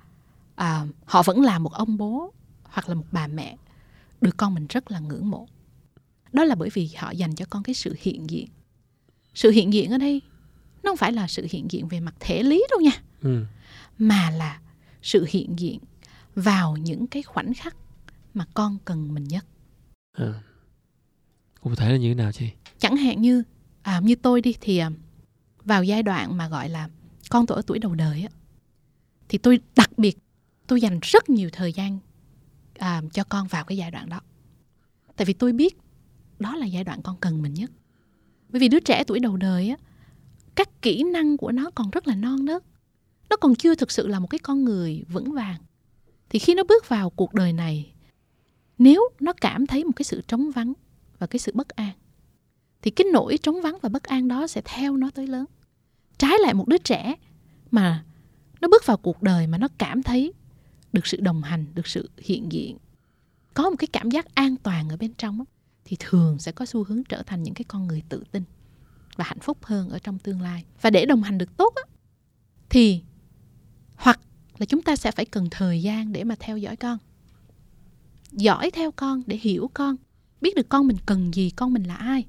à, họ vẫn là một ông bố hoặc là một bà mẹ được con mình rất là ngưỡng mộ đó là bởi vì họ dành cho con cái sự hiện diện sự hiện diện ở đây nó không phải là sự hiện diện về mặt thể lý đâu nha ừ. mà là sự hiện diện vào những cái khoảnh khắc mà con cần mình nhất À. cụ thể là như thế nào chị chẳng hạn như à, như tôi đi thì à, vào giai đoạn mà gọi là con tôi ở tuổi đầu đời á thì tôi đặc biệt tôi dành rất nhiều thời gian à, cho con vào cái giai đoạn đó. Tại vì tôi biết đó là giai đoạn con cần mình nhất. Bởi vì đứa trẻ tuổi đầu đời á các kỹ năng của nó còn rất là non nớt. Nó còn chưa thực sự là một cái con người vững vàng. Thì khi nó bước vào cuộc đời này nếu nó cảm thấy một cái sự trống vắng và cái sự bất an thì cái nỗi trống vắng và bất an đó sẽ theo nó tới lớn. Trái lại một đứa trẻ mà nó bước vào cuộc đời mà nó cảm thấy được sự đồng hành được sự hiện diện có một cái cảm giác an toàn ở bên trong đó, thì thường sẽ có xu hướng trở thành những cái con người tự tin và hạnh phúc hơn ở trong tương lai. Và để đồng hành được tốt đó, thì hoặc là chúng ta sẽ phải cần thời gian để mà theo dõi con dõi theo con để hiểu con biết được con mình cần gì con mình là ai.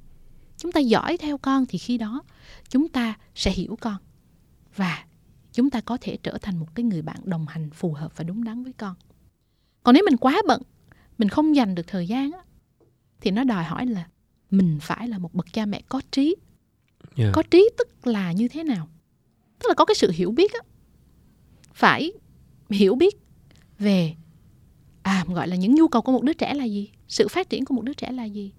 Chúng ta dõi theo con thì khi đó chúng ta sẽ hiểu con và chúng ta có thể trở thành một cái người bạn đồng hành phù hợp và đúng đắn với con. Còn nếu mình quá bận mình không dành được thời gian á, thì nó đòi hỏi là mình phải là một bậc cha mẹ có trí. Dạ. có trí tức là như thế nào? Tức là có cái sự hiểu biết á. Phải hiểu biết về à gọi là những nhu cầu của một đứa trẻ là gì sự phát triển của một đứa trẻ là gì.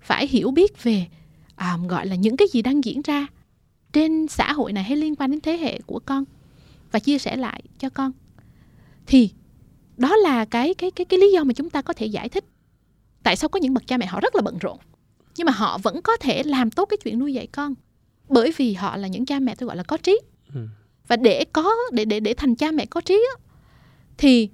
Phải hiểu biết về à, gọi là những cái gì đang diễn ra trên xã hội này hay liên quan đến thế hệ của con và chia sẻ lại cho con. Thì đó là cái cái cái cái lý do mà chúng ta có thể giải thích tại sao có những bậc cha mẹ họ rất là bận rộn. Nhưng mà họ vẫn có thể làm tốt cái chuyện nuôi dạy con bởi vì họ là những cha mẹ tôi gọi là có trí. Ừ. và để có để để để thành cha mẹ có trí á, thì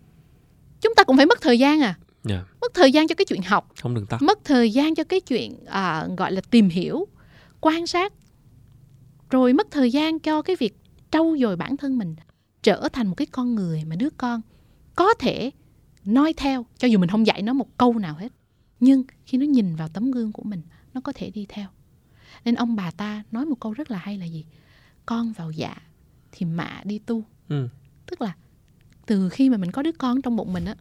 chúng ta cũng phải mất thời gian à. Dạ. mất thời gian cho cái chuyện học. Không đừng tắt. Mất thời gian cho cái chuyện à, gọi là tìm hiểu quan sát rồi mất thời gian cho cái việc trau dồi bản thân mình trở thành một cái con người mà đứa con có thể noi theo cho dù mình không dạy nó một câu nào hết. Nhưng khi nó nhìn vào tấm gương của mình nó có thể đi theo. Nên ông bà ta nói một câu rất là hay là gì? Con vào dạ thì mạ đi tu. Ừ. tức là từ khi mà mình có đứa con trong bụng mình á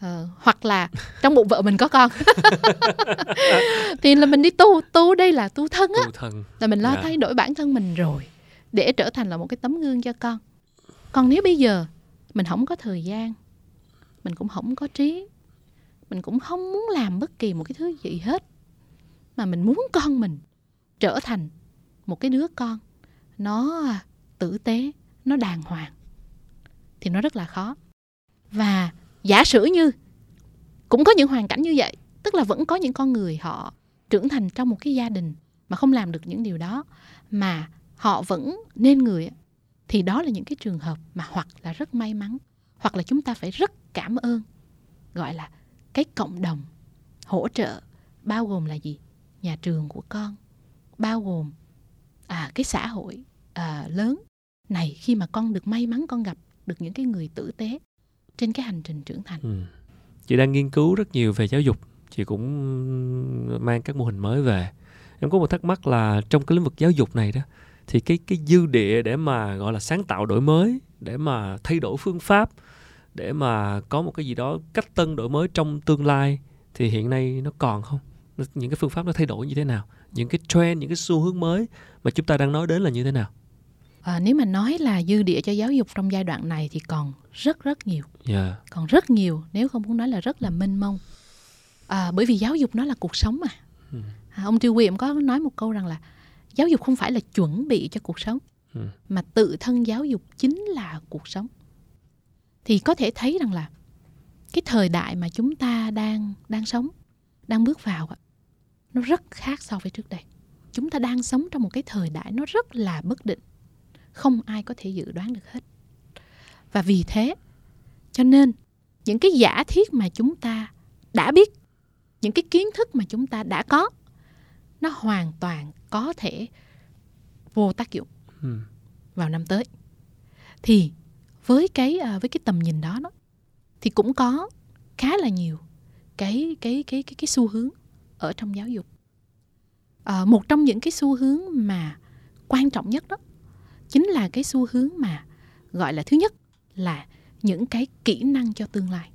ờ, hoặc là trong bụng vợ mình có con. [laughs] Thì là mình đi tu tu đây là tu thân á. Tu thân. Là mình lo Dạ. thay đổi bản thân mình rồi để trở thành là một cái tấm gương cho con. Còn nếu bây giờ mình không có thời gian mình cũng không có trí mình cũng không muốn làm bất kỳ một cái thứ gì hết mà mình muốn con mình trở thành một cái đứa con nó tử tế nó đàng hoàng thì nó rất là khó. Và giả sử như cũng có những hoàn cảnh như vậy tức là vẫn có những con người họ trưởng thành trong một cái gia đình mà không làm được những điều đó mà họ vẫn nên người thì đó là những cái trường hợp mà hoặc là rất may mắn hoặc là chúng ta phải rất cảm ơn gọi là cái cộng đồng hỗ trợ bao gồm là gì? Nhà trường của con bao gồm à cái xã hội à, lớn. Này khi mà con được may mắn con gặp được những cái người tử tế trên cái hành trình trưởng thành. Ừ. chị đang nghiên cứu rất nhiều về giáo dục. Chị cũng mang các mô hình mới về. Em có một thắc mắc là trong cái lĩnh vực giáo dục này đó, thì cái cái dư địa để mà, gọi là, sáng tạo đổi mới, để mà thay đổi phương pháp, để mà có một cái gì đó cách tân đổi mới trong tương lai, thì hiện nay nó còn không? Những cái phương pháp nó thay đổi như thế nào? Những cái trend, những cái xu hướng mới mà chúng ta đang nói đến là như thế nào? À, nếu mà nói là dư địa cho giáo dục trong giai đoạn này thì còn rất rất nhiều. Dạ. Còn rất nhiều nếu không muốn nói là rất là mênh mông. À, bởi vì giáo dục nó là cuộc sống mà. Ừ. à, ông Triều Quyền có nói một câu rằng là giáo dục không phải là chuẩn bị cho cuộc sống Ừ. mà tự thân giáo dục chính là cuộc sống. Thì có thể thấy rằng là cái thời đại mà chúng ta đang đang sống đang bước vào nó rất khác so với trước đây. Chúng ta đang sống trong một cái thời đại nó rất là bất định không ai có thể dự đoán được hết. Và vì thế cho nên những cái giả thiết mà chúng ta đã biết những cái kiến thức mà chúng ta đã có nó hoàn toàn có thể vô tác dụng ừ. vào năm tới. Thì với cái à, với cái tầm nhìn đó đó thì cũng có khá là nhiều cái cái cái cái cái xu hướng ở trong giáo dục. À, một trong những cái xu hướng mà quan trọng nhất đó chính là cái xu hướng mà gọi là thứ nhất là những cái kỹ năng cho tương lai.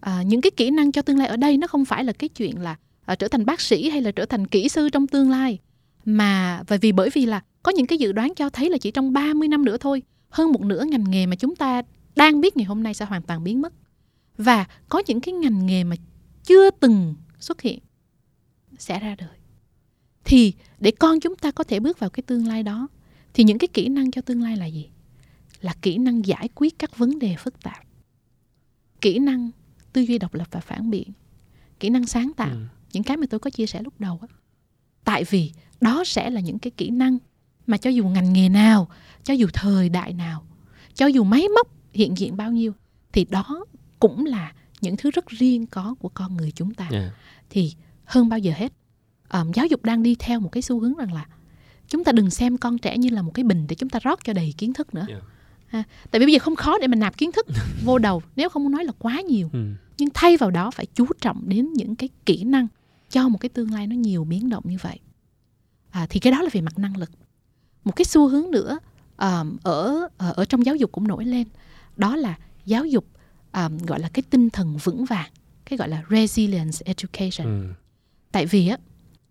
À, những cái kỹ năng cho tương lai ở đây nó không phải là cái chuyện là à, trở thành bác sĩ hay là trở thành kỹ sư trong tương lai. Mà và vì bởi vì là có những cái dự đoán cho thấy là chỉ trong 30 năm nữa thôi hơn một nửa ngành nghề mà chúng ta đang biết ngày hôm nay sẽ hoàn toàn biến mất. Và có những cái ngành nghề mà chưa từng xuất hiện sẽ ra đời. Thì để con chúng ta có thể bước vào cái tương lai đó thì những cái kỹ năng cho tương lai là gì? Là kỹ năng giải quyết các vấn đề phức tạp. Kỹ năng tư duy độc lập và phản biện. Kỹ năng sáng tạo. Ừ. những cái mà tôi có chia sẻ lúc đầu á. Tại vì đó sẽ là những cái kỹ năng mà cho dù ngành nghề nào cho dù thời đại nào cho dù máy móc hiện diện bao nhiêu thì đó cũng là những thứ rất riêng có của con người chúng ta. Dạ. thì hơn bao giờ hết ờm, giáo dục đang đi theo một cái xu hướng rằng là chúng ta đừng xem con trẻ như là một cái bình để chúng ta rót cho đầy kiến thức nữa Yeah. ha. tại vì bây giờ không khó để mình nạp kiến thức [laughs] vô đầu nếu không muốn nói là quá nhiều Ừ. nhưng thay vào đó phải chú trọng đến những cái kỹ năng cho một cái tương lai nó nhiều biến động như vậy à, thì cái đó là về mặt năng lực một cái xu hướng nữa ờm, ở ở ở trong giáo dục cũng nổi lên đó là giáo dục ờm, gọi là cái tinh thần vững vàng cái gọi là resilience education Ừ. tại vì á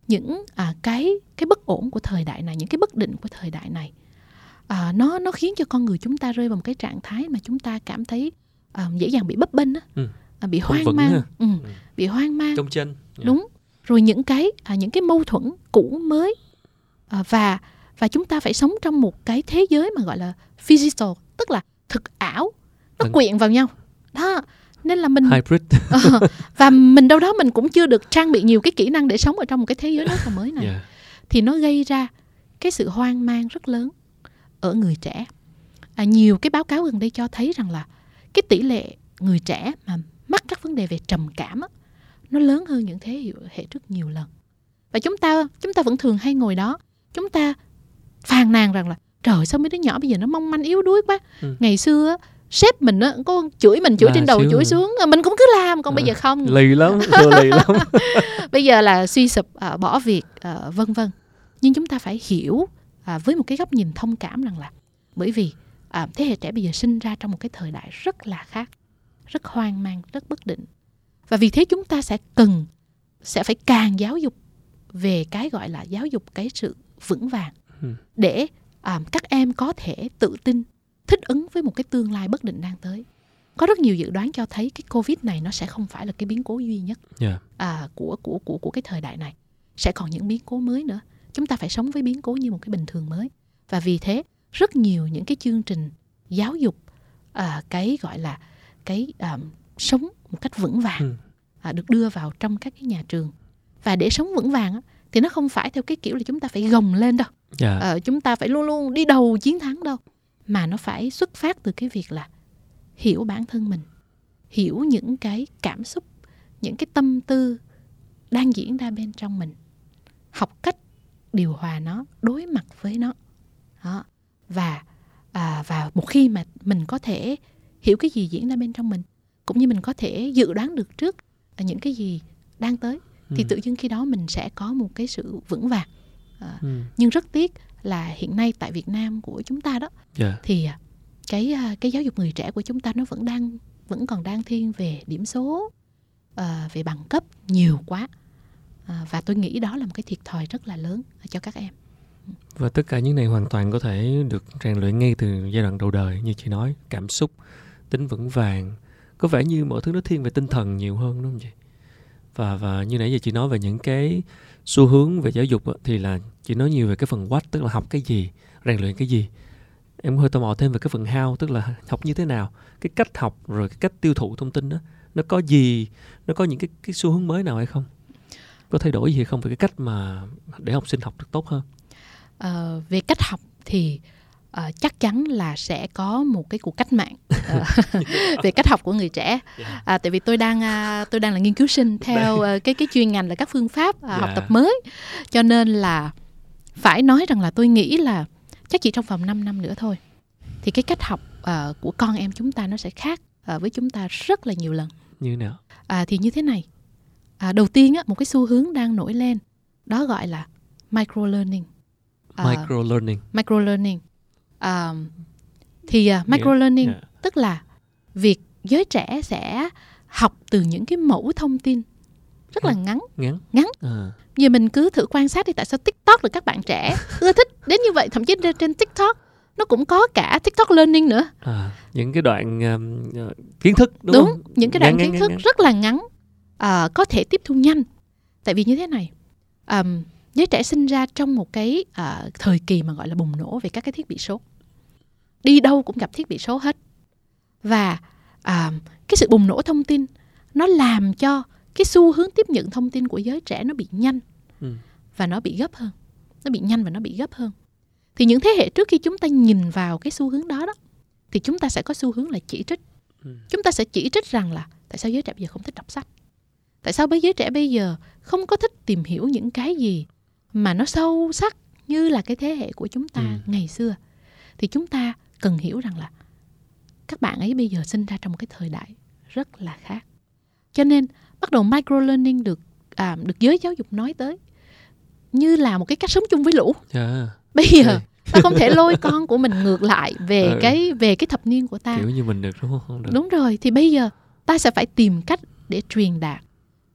những à, cái cái bất ổn của thời đại này những cái bất định của thời đại này à, nó nó khiến cho con người chúng ta rơi vào một cái trạng thái mà chúng ta cảm thấy à, dễ dàng bị bấp bênh á Ừ. à, bị Không hoang mang ha. ừ, bị hoang mang trong chân Dạ. đúng rồi những cái à, những cái mâu thuẫn cũ mới à, và và chúng ta phải sống trong một cái thế giới mà gọi là physical tức là thực ảo nó Vâng. quyện vào nhau đó nên là mình hybrid. [laughs] Ờ, và mình đâu đó mình cũng chưa được trang bị nhiều cái kỹ năng để sống ở trong một cái thế giới rất là mới này. Dạ. thì nó gây ra cái sự hoang mang rất lớn ở người trẻ. À, nhiều cái báo cáo gần đây cho thấy rằng là cái tỷ lệ người trẻ mà mắc các vấn đề về trầm cảm á, nó lớn hơn những thế hệ trước nhiều lần. Và chúng ta chúng ta vẫn thường hay ngồi đó chúng ta phàn nàn rằng là trời sao mấy đứa nhỏ bây giờ nó mong manh yếu đuối quá. Ừ. ngày xưa sếp mình á có chửi mình chửi à, trên đầu chửi rồi. xuống. Mình cũng cứ làm còn à, bây giờ không. lì lắm [laughs] lì lắm. [laughs] Bây giờ là suy sụp uh, bỏ việc uh, vân vân. Nhưng chúng ta phải hiểu uh, với một cái góc nhìn thông cảm rằng là bởi vì uh, thế hệ trẻ bây giờ sinh ra trong một cái thời đại rất là khác rất hoang mang rất bất định. Và vì thế chúng ta sẽ cần sẽ phải càng giáo dục về cái gọi là giáo dục cái sự vững vàng ừ. để um, các em có thể tự tin thích ứng với một cái tương lai bất định đang tới. Có rất nhiều dự đoán cho thấy cái covid này nó sẽ không phải là cái biến cố duy nhất yeah. à, của của của của cái thời đại này. Sẽ còn những biến cố mới nữa. Chúng ta phải sống với biến cố như một cái bình thường mới. Và vì thế rất nhiều những cái chương trình giáo dục à, cái gọi là cái à, sống một cách vững vàng ừ. à, được đưa vào trong các cái nhà trường. Và để sống vững vàng á, thì nó không phải theo cái kiểu là chúng ta phải gồng lên đâu. Yeah. à, chúng ta phải luôn luôn đi đầu chiến thắng đâu mà nó phải xuất phát từ cái việc là hiểu bản thân mình hiểu những cái cảm xúc những cái tâm tư đang diễn ra bên trong mình học cách điều hòa nó đối mặt với nó đó. và à, và một khi mà mình có thể hiểu cái gì diễn ra bên trong mình cũng như mình có thể dự đoán được trước những cái gì đang tới thì ừ. tự nhiên khi đó mình sẽ có một cái sự vững vàng à, ừ. nhưng rất tiếc là hiện nay tại Việt Nam của chúng ta đó yeah. Dạ. thì à, cái à, cái giáo dục người trẻ của chúng ta nó vẫn đang vẫn còn đang thiên về điểm số uh, về bằng cấp nhiều quá uh, và tôi nghĩ đó là một cái thiệt thòi rất là lớn cho các em và tất cả những này hoàn toàn có thể được rèn luyện ngay từ giai đoạn đầu đời như chị nói cảm xúc tính vững vàng có vẻ như mọi thứ nó thiên về tinh thần nhiều hơn đúng không chị và và như nãy giờ chị nói về những cái xu hướng về giáo dục thì là chị nói nhiều về cái phần what tức là học cái gì rèn luyện cái gì. Em hơi tò mò thêm về cái phần how tức là học như thế nào. Cái cách học rồi cái cách tiêu thụ thông tin đó nó có gì nó có những cái cái xu hướng mới nào hay không? Có thay đổi gì hay không về cái cách mà để học sinh học được tốt hơn? À, về cách học thì uh, chắc chắn là sẽ có một cái cuộc cách mạng. Uh, [laughs] về cách học của người trẻ. À, tại vì tôi đang uh, tôi đang là nghiên cứu sinh theo uh, cái cái chuyên ngành là các phương pháp uh, yeah. học tập mới. Cho nên là phải nói rằng là tôi nghĩ là chắc chỉ trong vòng 5 năm nữa thôi. Thì cái cách học uh, của con em chúng ta nó sẽ khác uh, với chúng ta rất là nhiều lần. Như nào? À, thì như thế này. À, đầu tiên á, một cái xu hướng đang nổi lên đó gọi là micro learning micro learning micro learning uh, thì uh, micro learning yeah. tức là việc giới trẻ sẽ học từ những cái mẫu thông tin rất là ngắn. Ngắn. Ngắn. À. giờ mình cứ thử quan sát đi tại sao tiktok được các bạn trẻ [laughs] ưa thích đến như vậy thậm chí trên tiktok nó cũng có cả tiktok learning nữa. À, những cái đoạn um, kiến thức đúng, đúng không? những cái đoạn ngắn, kiến ngắn, thức ngắn. rất là ngắn uh, có thể tiếp thu nhanh. Tại vì như thế này um, giới trẻ sinh ra trong một cái uh, thời kỳ mà gọi là bùng nổ về các cái thiết bị số. Đi đâu cũng gặp thiết bị số hết. Và uh, cái sự bùng nổ thông tin nó làm cho cái xu hướng tiếp nhận thông tin của giới trẻ nó bị nhanh ừ. và nó bị gấp hơn nó bị nhanh và nó bị gấp hơn thì những thế hệ trước khi chúng ta nhìn vào cái xu hướng đó đó thì chúng ta sẽ có xu hướng là chỉ trích ừ. chúng ta sẽ chỉ trích rằng là tại sao giới trẻ bây giờ không thích đọc sách tại sao với giới trẻ bây giờ không có thích tìm hiểu những cái gì mà nó sâu sắc như là cái thế hệ của chúng ta ừ. ngày xưa thì chúng ta cần hiểu rằng là các bạn ấy bây giờ sinh ra trong một cái thời đại rất là khác cho nên bắt đầu micro learning được à, được giới giáo dục nói tới như là một cái cách sống chung với lũ. Dạ. bây giờ yeah. [laughs] ta không thể lôi con của mình ngược lại về ừ. cái về cái thập niên của ta kiểu như mình được đúng không được. đúng rồi thì bây giờ ta sẽ phải tìm cách để truyền đạt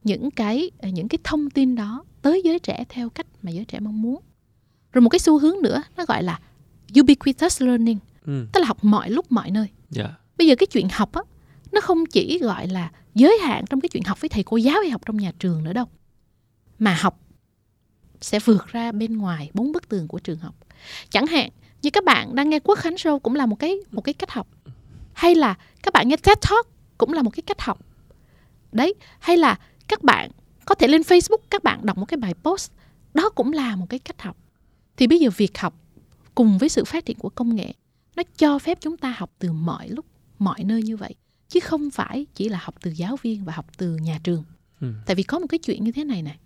những cái những cái thông tin đó tới giới trẻ theo cách mà giới trẻ mong muốn rồi một cái xu hướng nữa nó gọi là ubiquitous learning ừ. tức là học mọi lúc mọi nơi yeah. Dạ. bây giờ cái chuyện học á nó không chỉ gọi là giới hạn trong cái chuyện học với thầy cô giáo hay học trong nhà trường nữa đâu. Mà học sẽ vượt ra bên ngoài bốn bức tường của trường học. Chẳng hạn như các bạn đang nghe quốc khánh show cũng là một cái một cái cách học. Hay là các bạn nghe TED Talk cũng là một cái cách học. Đấy, hay là các bạn có thể lên Facebook các bạn đọc một cái bài post, đó cũng là một cái cách học. Thì bây giờ việc học cùng với sự phát triển của công nghệ, nó cho phép chúng ta học từ mọi lúc, mọi nơi như vậy chứ không phải chỉ là học từ giáo viên và học từ nhà trường Ừ. tại vì có một cái chuyện như thế này này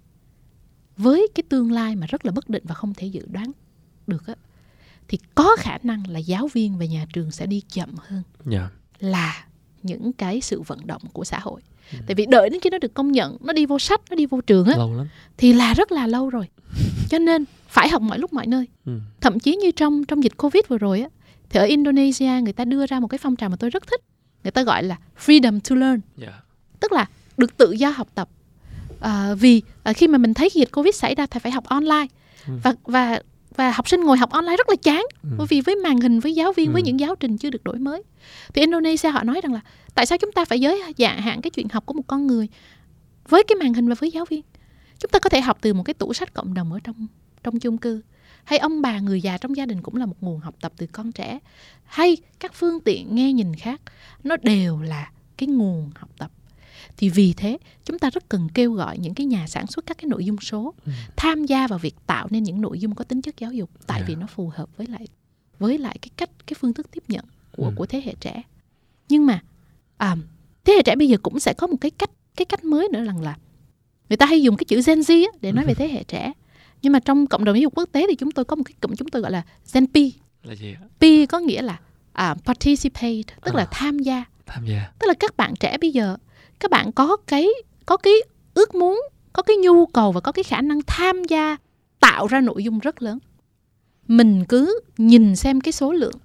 với cái tương lai mà rất là bất định và không thể dự đoán được á thì có khả năng là giáo viên và nhà trường sẽ đi chậm hơn Dạ. là những cái sự vận động của xã hội Ừ. tại vì đợi đến khi nó được công nhận nó đi vô sách nó đi vô trường á thì là rất là lâu rồi [laughs] cho nên phải học mọi lúc mọi nơi Ừ. thậm chí như trong trong dịch covid vừa rồi á thì ở Indonesia người ta đưa ra một cái phong trào mà tôi rất thích người ta gọi là freedom to learn Dạ. tức là được tự do học tập à, vì à, khi mà mình thấy dịch covid xảy ra thì phải học online Ừ. và và và học sinh ngồi học online rất là chán Ừ. bởi vì với màn hình với giáo viên với Ừ. những giáo trình chưa được đổi mới thì Indonesia họ nói rằng là tại sao chúng ta phải giới hạn hạn cái chuyện học của một con người với cái màn hình và với giáo viên chúng ta có thể học từ một cái tủ sách cộng đồng ở trong trong chung cư hay ông bà người già trong gia đình cũng là một nguồn học tập từ con trẻ hay các phương tiện nghe nhìn khác nó đều là cái nguồn học tập thì vì thế chúng ta rất cần kêu gọi những cái nhà sản xuất các cái nội dung số Ừ. tham gia vào việc tạo nên những nội dung có tính chất giáo dục tại Dạ. vì nó phù hợp với lại với lại cái cách cái phương thức tiếp nhận của Ừ. của thế hệ trẻ nhưng mà à, thế hệ trẻ bây giờ cũng sẽ có một cái cách cái cách mới nữa rằng là người ta hay dùng cái chữ Gen Z để nói về [laughs] thế hệ trẻ nhưng mà trong cộng đồng giáo dục quốc tế thì chúng tôi có một cái cụm chúng tôi gọi là Gen P Là gì? P có nghĩa là à, participate tức là À. tham gia Tham gia. tức là các bạn trẻ bây giờ các bạn có cái có cái ước muốn có cái nhu cầu và có cái khả năng tham gia tạo ra nội dung rất lớn mình cứ nhìn xem cái số lượng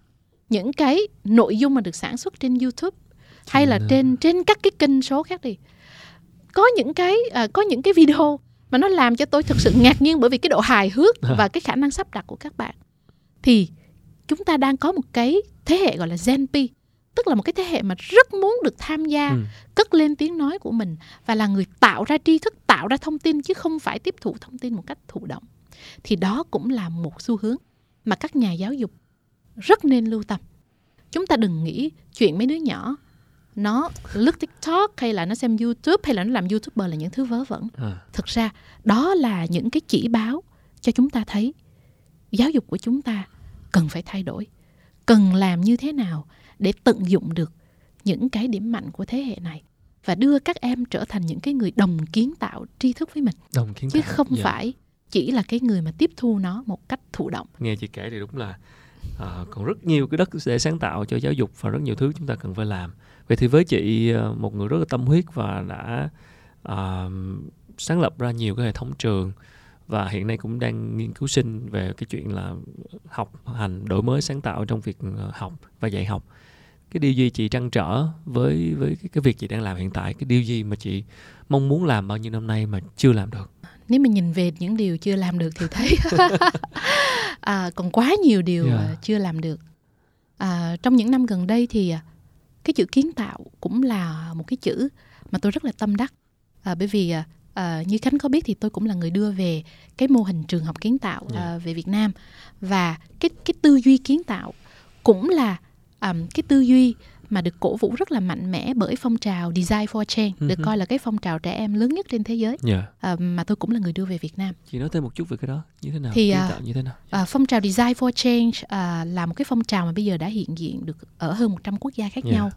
những cái nội dung mà được sản xuất trên YouTube hay là Trên, trên trên các cái kênh số khác đi có những cái à, có những cái video mà nó làm cho tôi thực sự ngạc nhiên bởi vì cái độ hài hước [laughs] và cái khả năng sắp đặt của các bạn. Thì chúng ta đang có một cái thế hệ gọi là Gen P tức là một cái thế hệ mà rất muốn được tham gia Ừ. cất lên tiếng nói của mình và là người tạo ra tri thức tạo ra thông tin chứ không phải tiếp thụ thông tin một cách thụ động. Thì đó cũng là một xu hướng mà các nhà giáo dục rất nên lưu tâm. Chúng ta đừng nghĩ chuyện mấy đứa nhỏ nó lướt tiktok hay là nó xem youtube hay là nó làm youtuber là những thứ vớ vẩn À. thực ra đó là những cái chỉ báo cho chúng ta thấy giáo dục của chúng ta cần phải thay đổi cần làm như thế nào để tận dụng được những cái điểm mạnh của thế hệ này và đưa các em trở thành những cái người đồng kiến tạo tri thức với mình Đồng kiến chứ tạo. không Dạ. phải chỉ là cái người mà tiếp thu nó một cách thụ động nghe chị kể thì đúng là à, còn rất nhiều cái đất để sáng tạo cho giáo dục và rất nhiều thứ chúng ta cần phải làm vậy thì với chị à, một người rất là tâm huyết và đã à, sáng lập ra nhiều cái hệ thống trường và hiện nay cũng đang nghiên cứu sinh về cái chuyện là học hành đổi mới sáng tạo trong việc ờ, học và dạy học. Cái điều gì chị trăn trở với với cái, cái việc chị đang làm hiện tại? Cái điều gì mà chị mong muốn làm bao nhiêu năm nay mà chưa làm được? Nếu mà nhìn về những điều chưa làm được thì thấy [laughs] à, còn quá nhiều điều à, chưa làm được. À, trong những năm gần đây thì à, cái chữ kiến tạo cũng là một cái chữ mà tôi rất là tâm đắc. À, bởi vì à, à, như khánh có biết thì tôi cũng là người đưa về cái mô hình trường học kiến tạo à, về việt nam. Và cái cái tư duy kiến tạo cũng là à, cái tư duy mà được cổ vũ rất là mạnh mẽ bởi phong trào Design for Change, được Ừ coi là cái phong trào trẻ em lớn nhất trên thế giới dạ à, mà tôi cũng là người đưa về Việt Nam. chị nói thêm một chút về cái đó như thế nào Thì, à, tạo như thế nào À, phong trào Design for Change à, là một cái phong trào mà bây giờ đã hiện diện được ở hơn 100 quốc gia khác Yeah. nhau.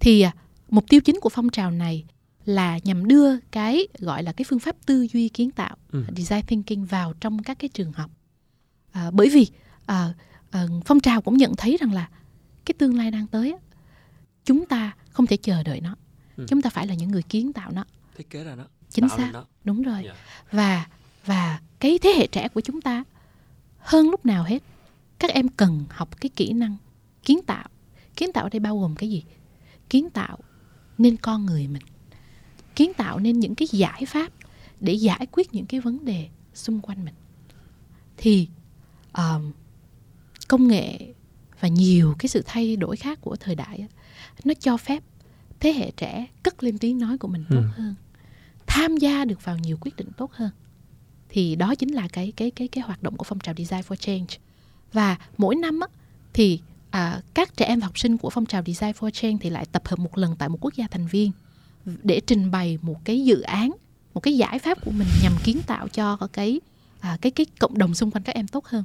Thì à, mục tiêu chính của phong trào này là nhằm đưa cái gọi là cái phương pháp tư duy kiến tạo, Ừ. design thinking vào trong các cái trường học. À, bởi vì à, à, phong trào cũng nhận thấy rằng là cái tương lai đang tới chúng ta không thể chờ đợi nó. Ừ. Chúng ta phải là những người kiến tạo nó. thiết kế ra nó Chính xác. nó. Đúng rồi. Dạ. Và và cái thế hệ trẻ của chúng ta hơn lúc nào hết các em cần học cái kỹ năng kiến tạo. Kiến tạo ở đây bao gồm cái gì? Kiến tạo nên con người mình. Kiến tạo nên những cái giải pháp để giải quyết những cái vấn đề xung quanh mình. Thì um, công nghệ và nhiều cái sự thay đổi khác của thời đại nó cho phép thế hệ trẻ cất lên tiếng nói của mình tốt Ừ. hơn tham gia được vào nhiều quyết định tốt hơn. Thì đó chính là cái cái cái cái hoạt động của phong trào Design for Change. Và mỗi năm á, thì à, các trẻ em học sinh của phong trào Design for Change thì lại tập hợp một lần tại một quốc gia thành viên để trình bày một cái dự án một cái giải pháp của mình nhằm kiến tạo cho cái à, cái cái cộng đồng xung quanh các em tốt hơn.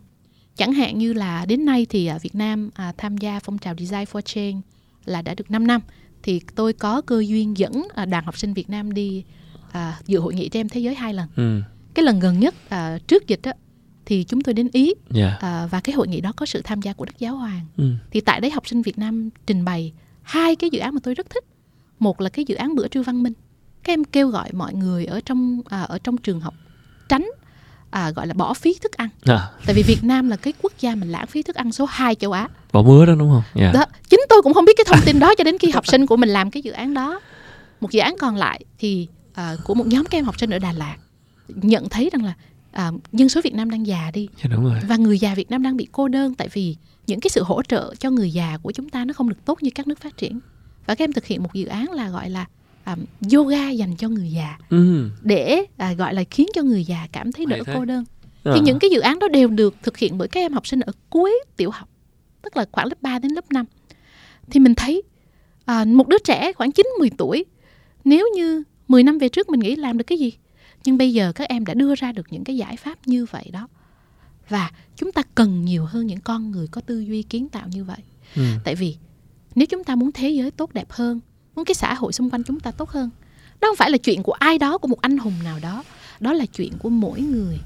Chẳng hạn như là đến nay thì à, Việt Nam à, tham gia phong trào Design for Change là đã được 5 năm thì tôi có cơ duyên dẫn à, đoàn học sinh Việt Nam đi à, dự hội nghị trẻ em thế giới hai lần. Ừ. Cái lần gần nhất à, trước dịch á, thì chúng tôi đến Ý Dạ. à, và cái hội nghị đó có sự tham gia của Đức Giáo Hoàng. Ừ. Thì tại đấy học sinh Việt Nam trình bày hai cái dự án mà tôi rất thích. Một là cái dự án bữa trưa văn minh. Các em kêu gọi mọi người ở trong à, ở trong trường học tránh à, gọi là bỏ phí thức ăn. À, Tại vì Việt Nam là cái quốc gia mình lãng phí thức ăn số 2 châu Á. bỏ mưa đó đúng không? Dạ. Đó, chính tôi cũng không biết cái thông tin đó cho đến khi học sinh của mình làm cái dự án đó. Một dự án còn lại thì à, của một nhóm các em học sinh ở Đà Lạt nhận thấy rằng là à, dân số Việt Nam đang già đi Dạ đúng rồi. và người già Việt Nam đang bị cô đơn tại vì những cái sự hỗ trợ cho người già của chúng ta nó không được tốt như các nước phát triển. Và các em thực hiện một dự án là gọi là à, yoga dành cho người già Ừ. để à, gọi là khiến cho người già cảm thấy đỡ cô đơn À. thì những cái dự án đó đều được thực hiện bởi các em học sinh ở cuối tiểu học tức là khoảng lớp 3 đến lớp 5 thì mình thấy à, một đứa trẻ khoảng 9 10 tuổi nếu như 10 năm về trước mình nghĩ làm được cái gì nhưng bây giờ các em đã đưa ra được những cái giải pháp như vậy đó và chúng ta cần nhiều hơn những con người có tư duy kiến tạo như vậy Ừ. tại vì nếu chúng ta muốn thế giới tốt đẹp hơn muốn cái xã hội xung quanh chúng ta tốt hơn. Đó không phải là chuyện của ai đó của một anh hùng nào đó. Đó là chuyện của mỗi người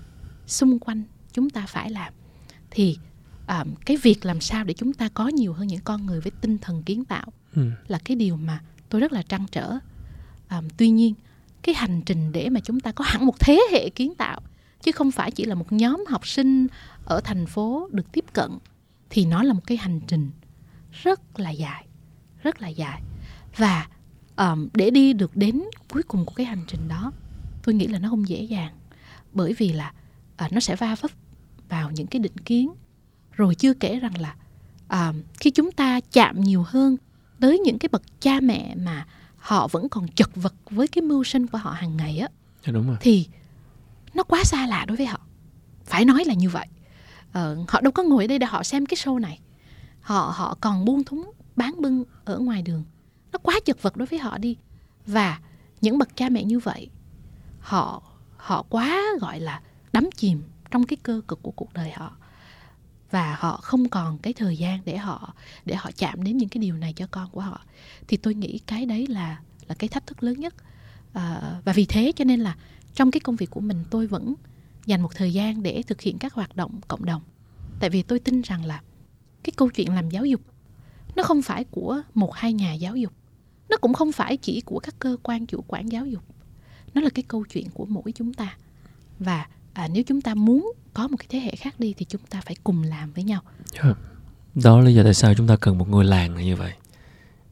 xung quanh chúng ta phải làm. Thì à, cái việc làm sao để chúng ta có nhiều hơn những con người với tinh thần kiến tạo Ừ. là cái điều mà tôi rất là trăn trở. À, tuy nhiên cái hành trình để mà chúng ta có hẳn một thế hệ kiến tạo chứ không phải chỉ là một nhóm học sinh ở thành phố được tiếp cận thì nó là một cái hành trình rất là dài rất là dài và um, để đi được đến cuối cùng của cái hành trình đó tôi nghĩ là nó không dễ dàng. Bởi vì là à, nó sẽ va vấp vào những cái định kiến. Rồi chưa kể rằng là à, khi chúng ta chạm nhiều hơn tới những cái bậc cha mẹ mà họ vẫn còn chật vật với cái mưu sinh của họ hàng ngày á Dạ đúng rồi. thì nó quá xa lạ đối với họ. Phải nói là như vậy. Ờ, họ đâu có ngồi ở đây để họ xem cái show này. Họ họ còn buông thúng bán bưng ở ngoài đường nó quá chật vật đối với họ đi. Và những bậc cha mẹ như vậy họ họ quá gọi là đắm chìm trong cái cơ cực của cuộc đời họ. Và họ không còn cái thời gian để họ để họ chạm đến những cái điều này cho con của họ. Thì tôi nghĩ cái đấy là là cái thách thức lớn nhất. À, và vì thế cho nên là trong cái công việc của mình tôi vẫn dành một thời gian để thực hiện các hoạt động cộng đồng. Tại vì tôi tin rằng là cái câu chuyện làm giáo dục nó không phải của một hai nhà giáo dục nó cũng không phải chỉ của các cơ quan chủ quản giáo dục. Nó là cái câu chuyện của mỗi chúng ta. Và à, nếu chúng ta muốn có một cái thế hệ khác đi thì chúng ta phải cùng làm với nhau. Dạ. Đó là lý do tại sao chúng ta cần một ngôi làng như vậy.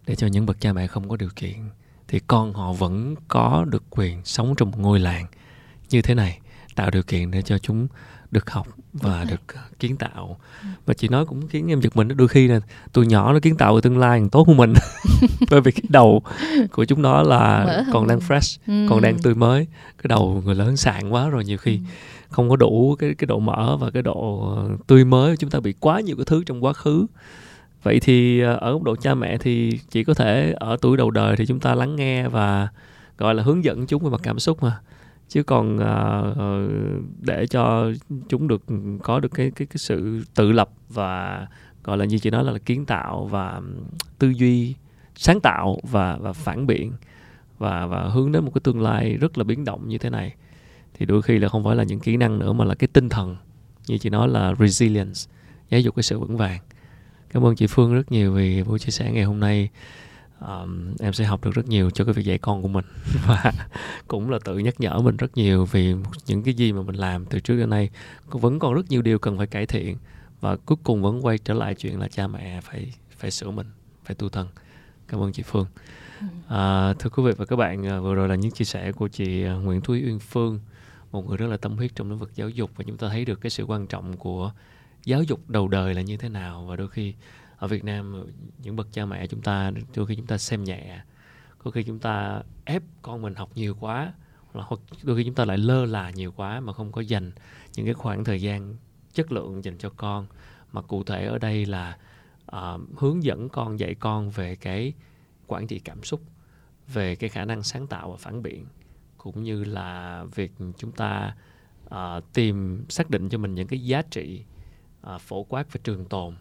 Để cho những bậc cha mẹ không có điều kiện thì con họ vẫn có được quyền sống trong một ngôi làng như thế này, tạo điều kiện để cho chúng được học và được ờ, kiến tạo. Và chị nói cũng khiến em giật mình đó. đôi khi là tụi nhỏ nó kiến tạo về tương lai tốt hơn mình. [laughs] Bởi vì cái đầu của chúng nó Mở là hơn còn đang fresh, còn đang tươi mới. Cái đầu người lớn sạn quá rồi nhiều khi không có đủ cái cái độ mở và cái độ ờ, tươi mới chúng ta bị quá nhiều cái thứ trong quá khứ vậy thì ờ, ở góc độ cha mẹ thì chỉ có thể ở tuổi đầu đời thì chúng ta lắng nghe và gọi là hướng dẫn chúng về mặt cảm xúc mà chứ còn uh, để cho chúng được có được cái cái cái sự tự lập và gọi là như chị nói là, là kiến tạo và tư duy sáng tạo và và phản biện và và hướng đến một cái tương lai rất là biến động như thế này thì đôi khi là không phải là những kỹ năng nữa mà là cái tinh thần. Như chị nói là resilience giáo dục cái sự vững vàng. Cảm ơn chị Phương rất nhiều vì buổi chia sẻ ngày hôm nay um, em sẽ học được rất nhiều cho cái việc dạy con của mình. [laughs] Và cũng là tự nhắc nhở mình rất nhiều vì những cái gì mà mình làm từ trước đến nay vẫn còn rất nhiều điều cần phải cải thiện. Và cuối cùng vẫn quay trở lại chuyện là cha mẹ phải phải sửa mình phải tu thân. Cảm ơn chị Phương. À, thưa quý vị và các bạn à, vừa rồi là những chia sẻ của chị à, Nguyễn Thúy Uyên Phương một người rất là tâm huyết trong lĩnh vực giáo dục. Và chúng ta thấy được cái sự quan trọng của giáo dục đầu đời là như thế nào. Và đôi khi ở Việt Nam ờ, những bậc cha mẹ chúng ta đôi khi chúng ta xem nhẹ. Có khi chúng ta ép con mình học nhiều quá hoặc đôi khi chúng ta lại lơ là nhiều quá mà không có dành những cái khoảng thời gian chất lượng dành cho con. Mà cụ thể ở đây là uh, hướng dẫn con dạy con về cái quản trị cảm xúc về cái khả năng sáng tạo và phản biện cũng như là việc chúng ta uh, tìm xác định cho mình những cái giá trị uh, phổ quát và trường tồn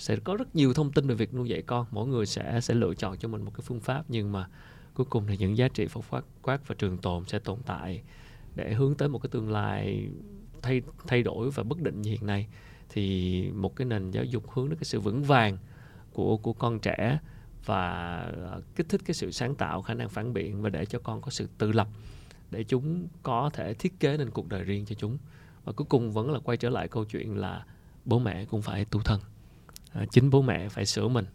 sẽ có rất nhiều thông tin về việc nuôi dạy con. Mỗi người sẽ sẽ lựa chọn cho mình một cái phương pháp, nhưng mà cuối cùng thì những giá trị phổ quát quát và trường tồn sẽ tồn tại để hướng tới một cái tương lai thay thay đổi và bất định như hiện nay. Thì một cái nền giáo dục hướng đến cái sự vững vàng của của con trẻ và à, kích thích cái sự sáng tạo, khả năng phản biện và để cho con có sự tự lập, để chúng có thể thiết kế nên cuộc đời riêng cho chúng. Và cuối cùng vẫn là quay trở lại câu chuyện là bố mẹ cũng phải tu thân à, chính bố mẹ phải sửa mình.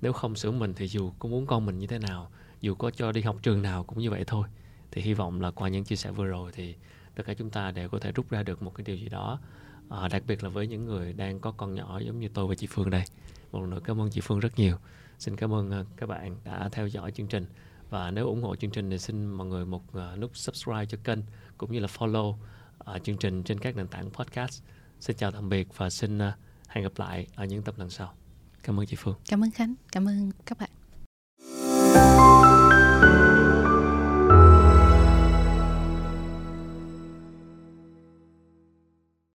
Nếu không sửa mình thì dù có muốn con mình như thế nào dù có cho đi học trường nào cũng như vậy thôi. Thì hy vọng là qua những chia sẻ vừa rồi thì tất cả chúng ta đều có thể rút ra được một cái điều gì đó à, đặc biệt là với những người đang có con nhỏ giống như tôi và chị Phương đây. Một lần nữa cảm ơn chị Phương rất nhiều. Xin cảm ơn à, các bạn đã theo dõi chương trình. Và nếu ủng hộ chương trình thì xin mọi người một à, nút subscribe cho kênh cũng như là follow à, chương trình trên các nền tảng podcast. Xin chào tạm biệt và xin uh, hẹn gặp lại ở những tập lần sau. Cảm ơn chị phương. Cảm ơn khánh. Cảm ơn các bạn.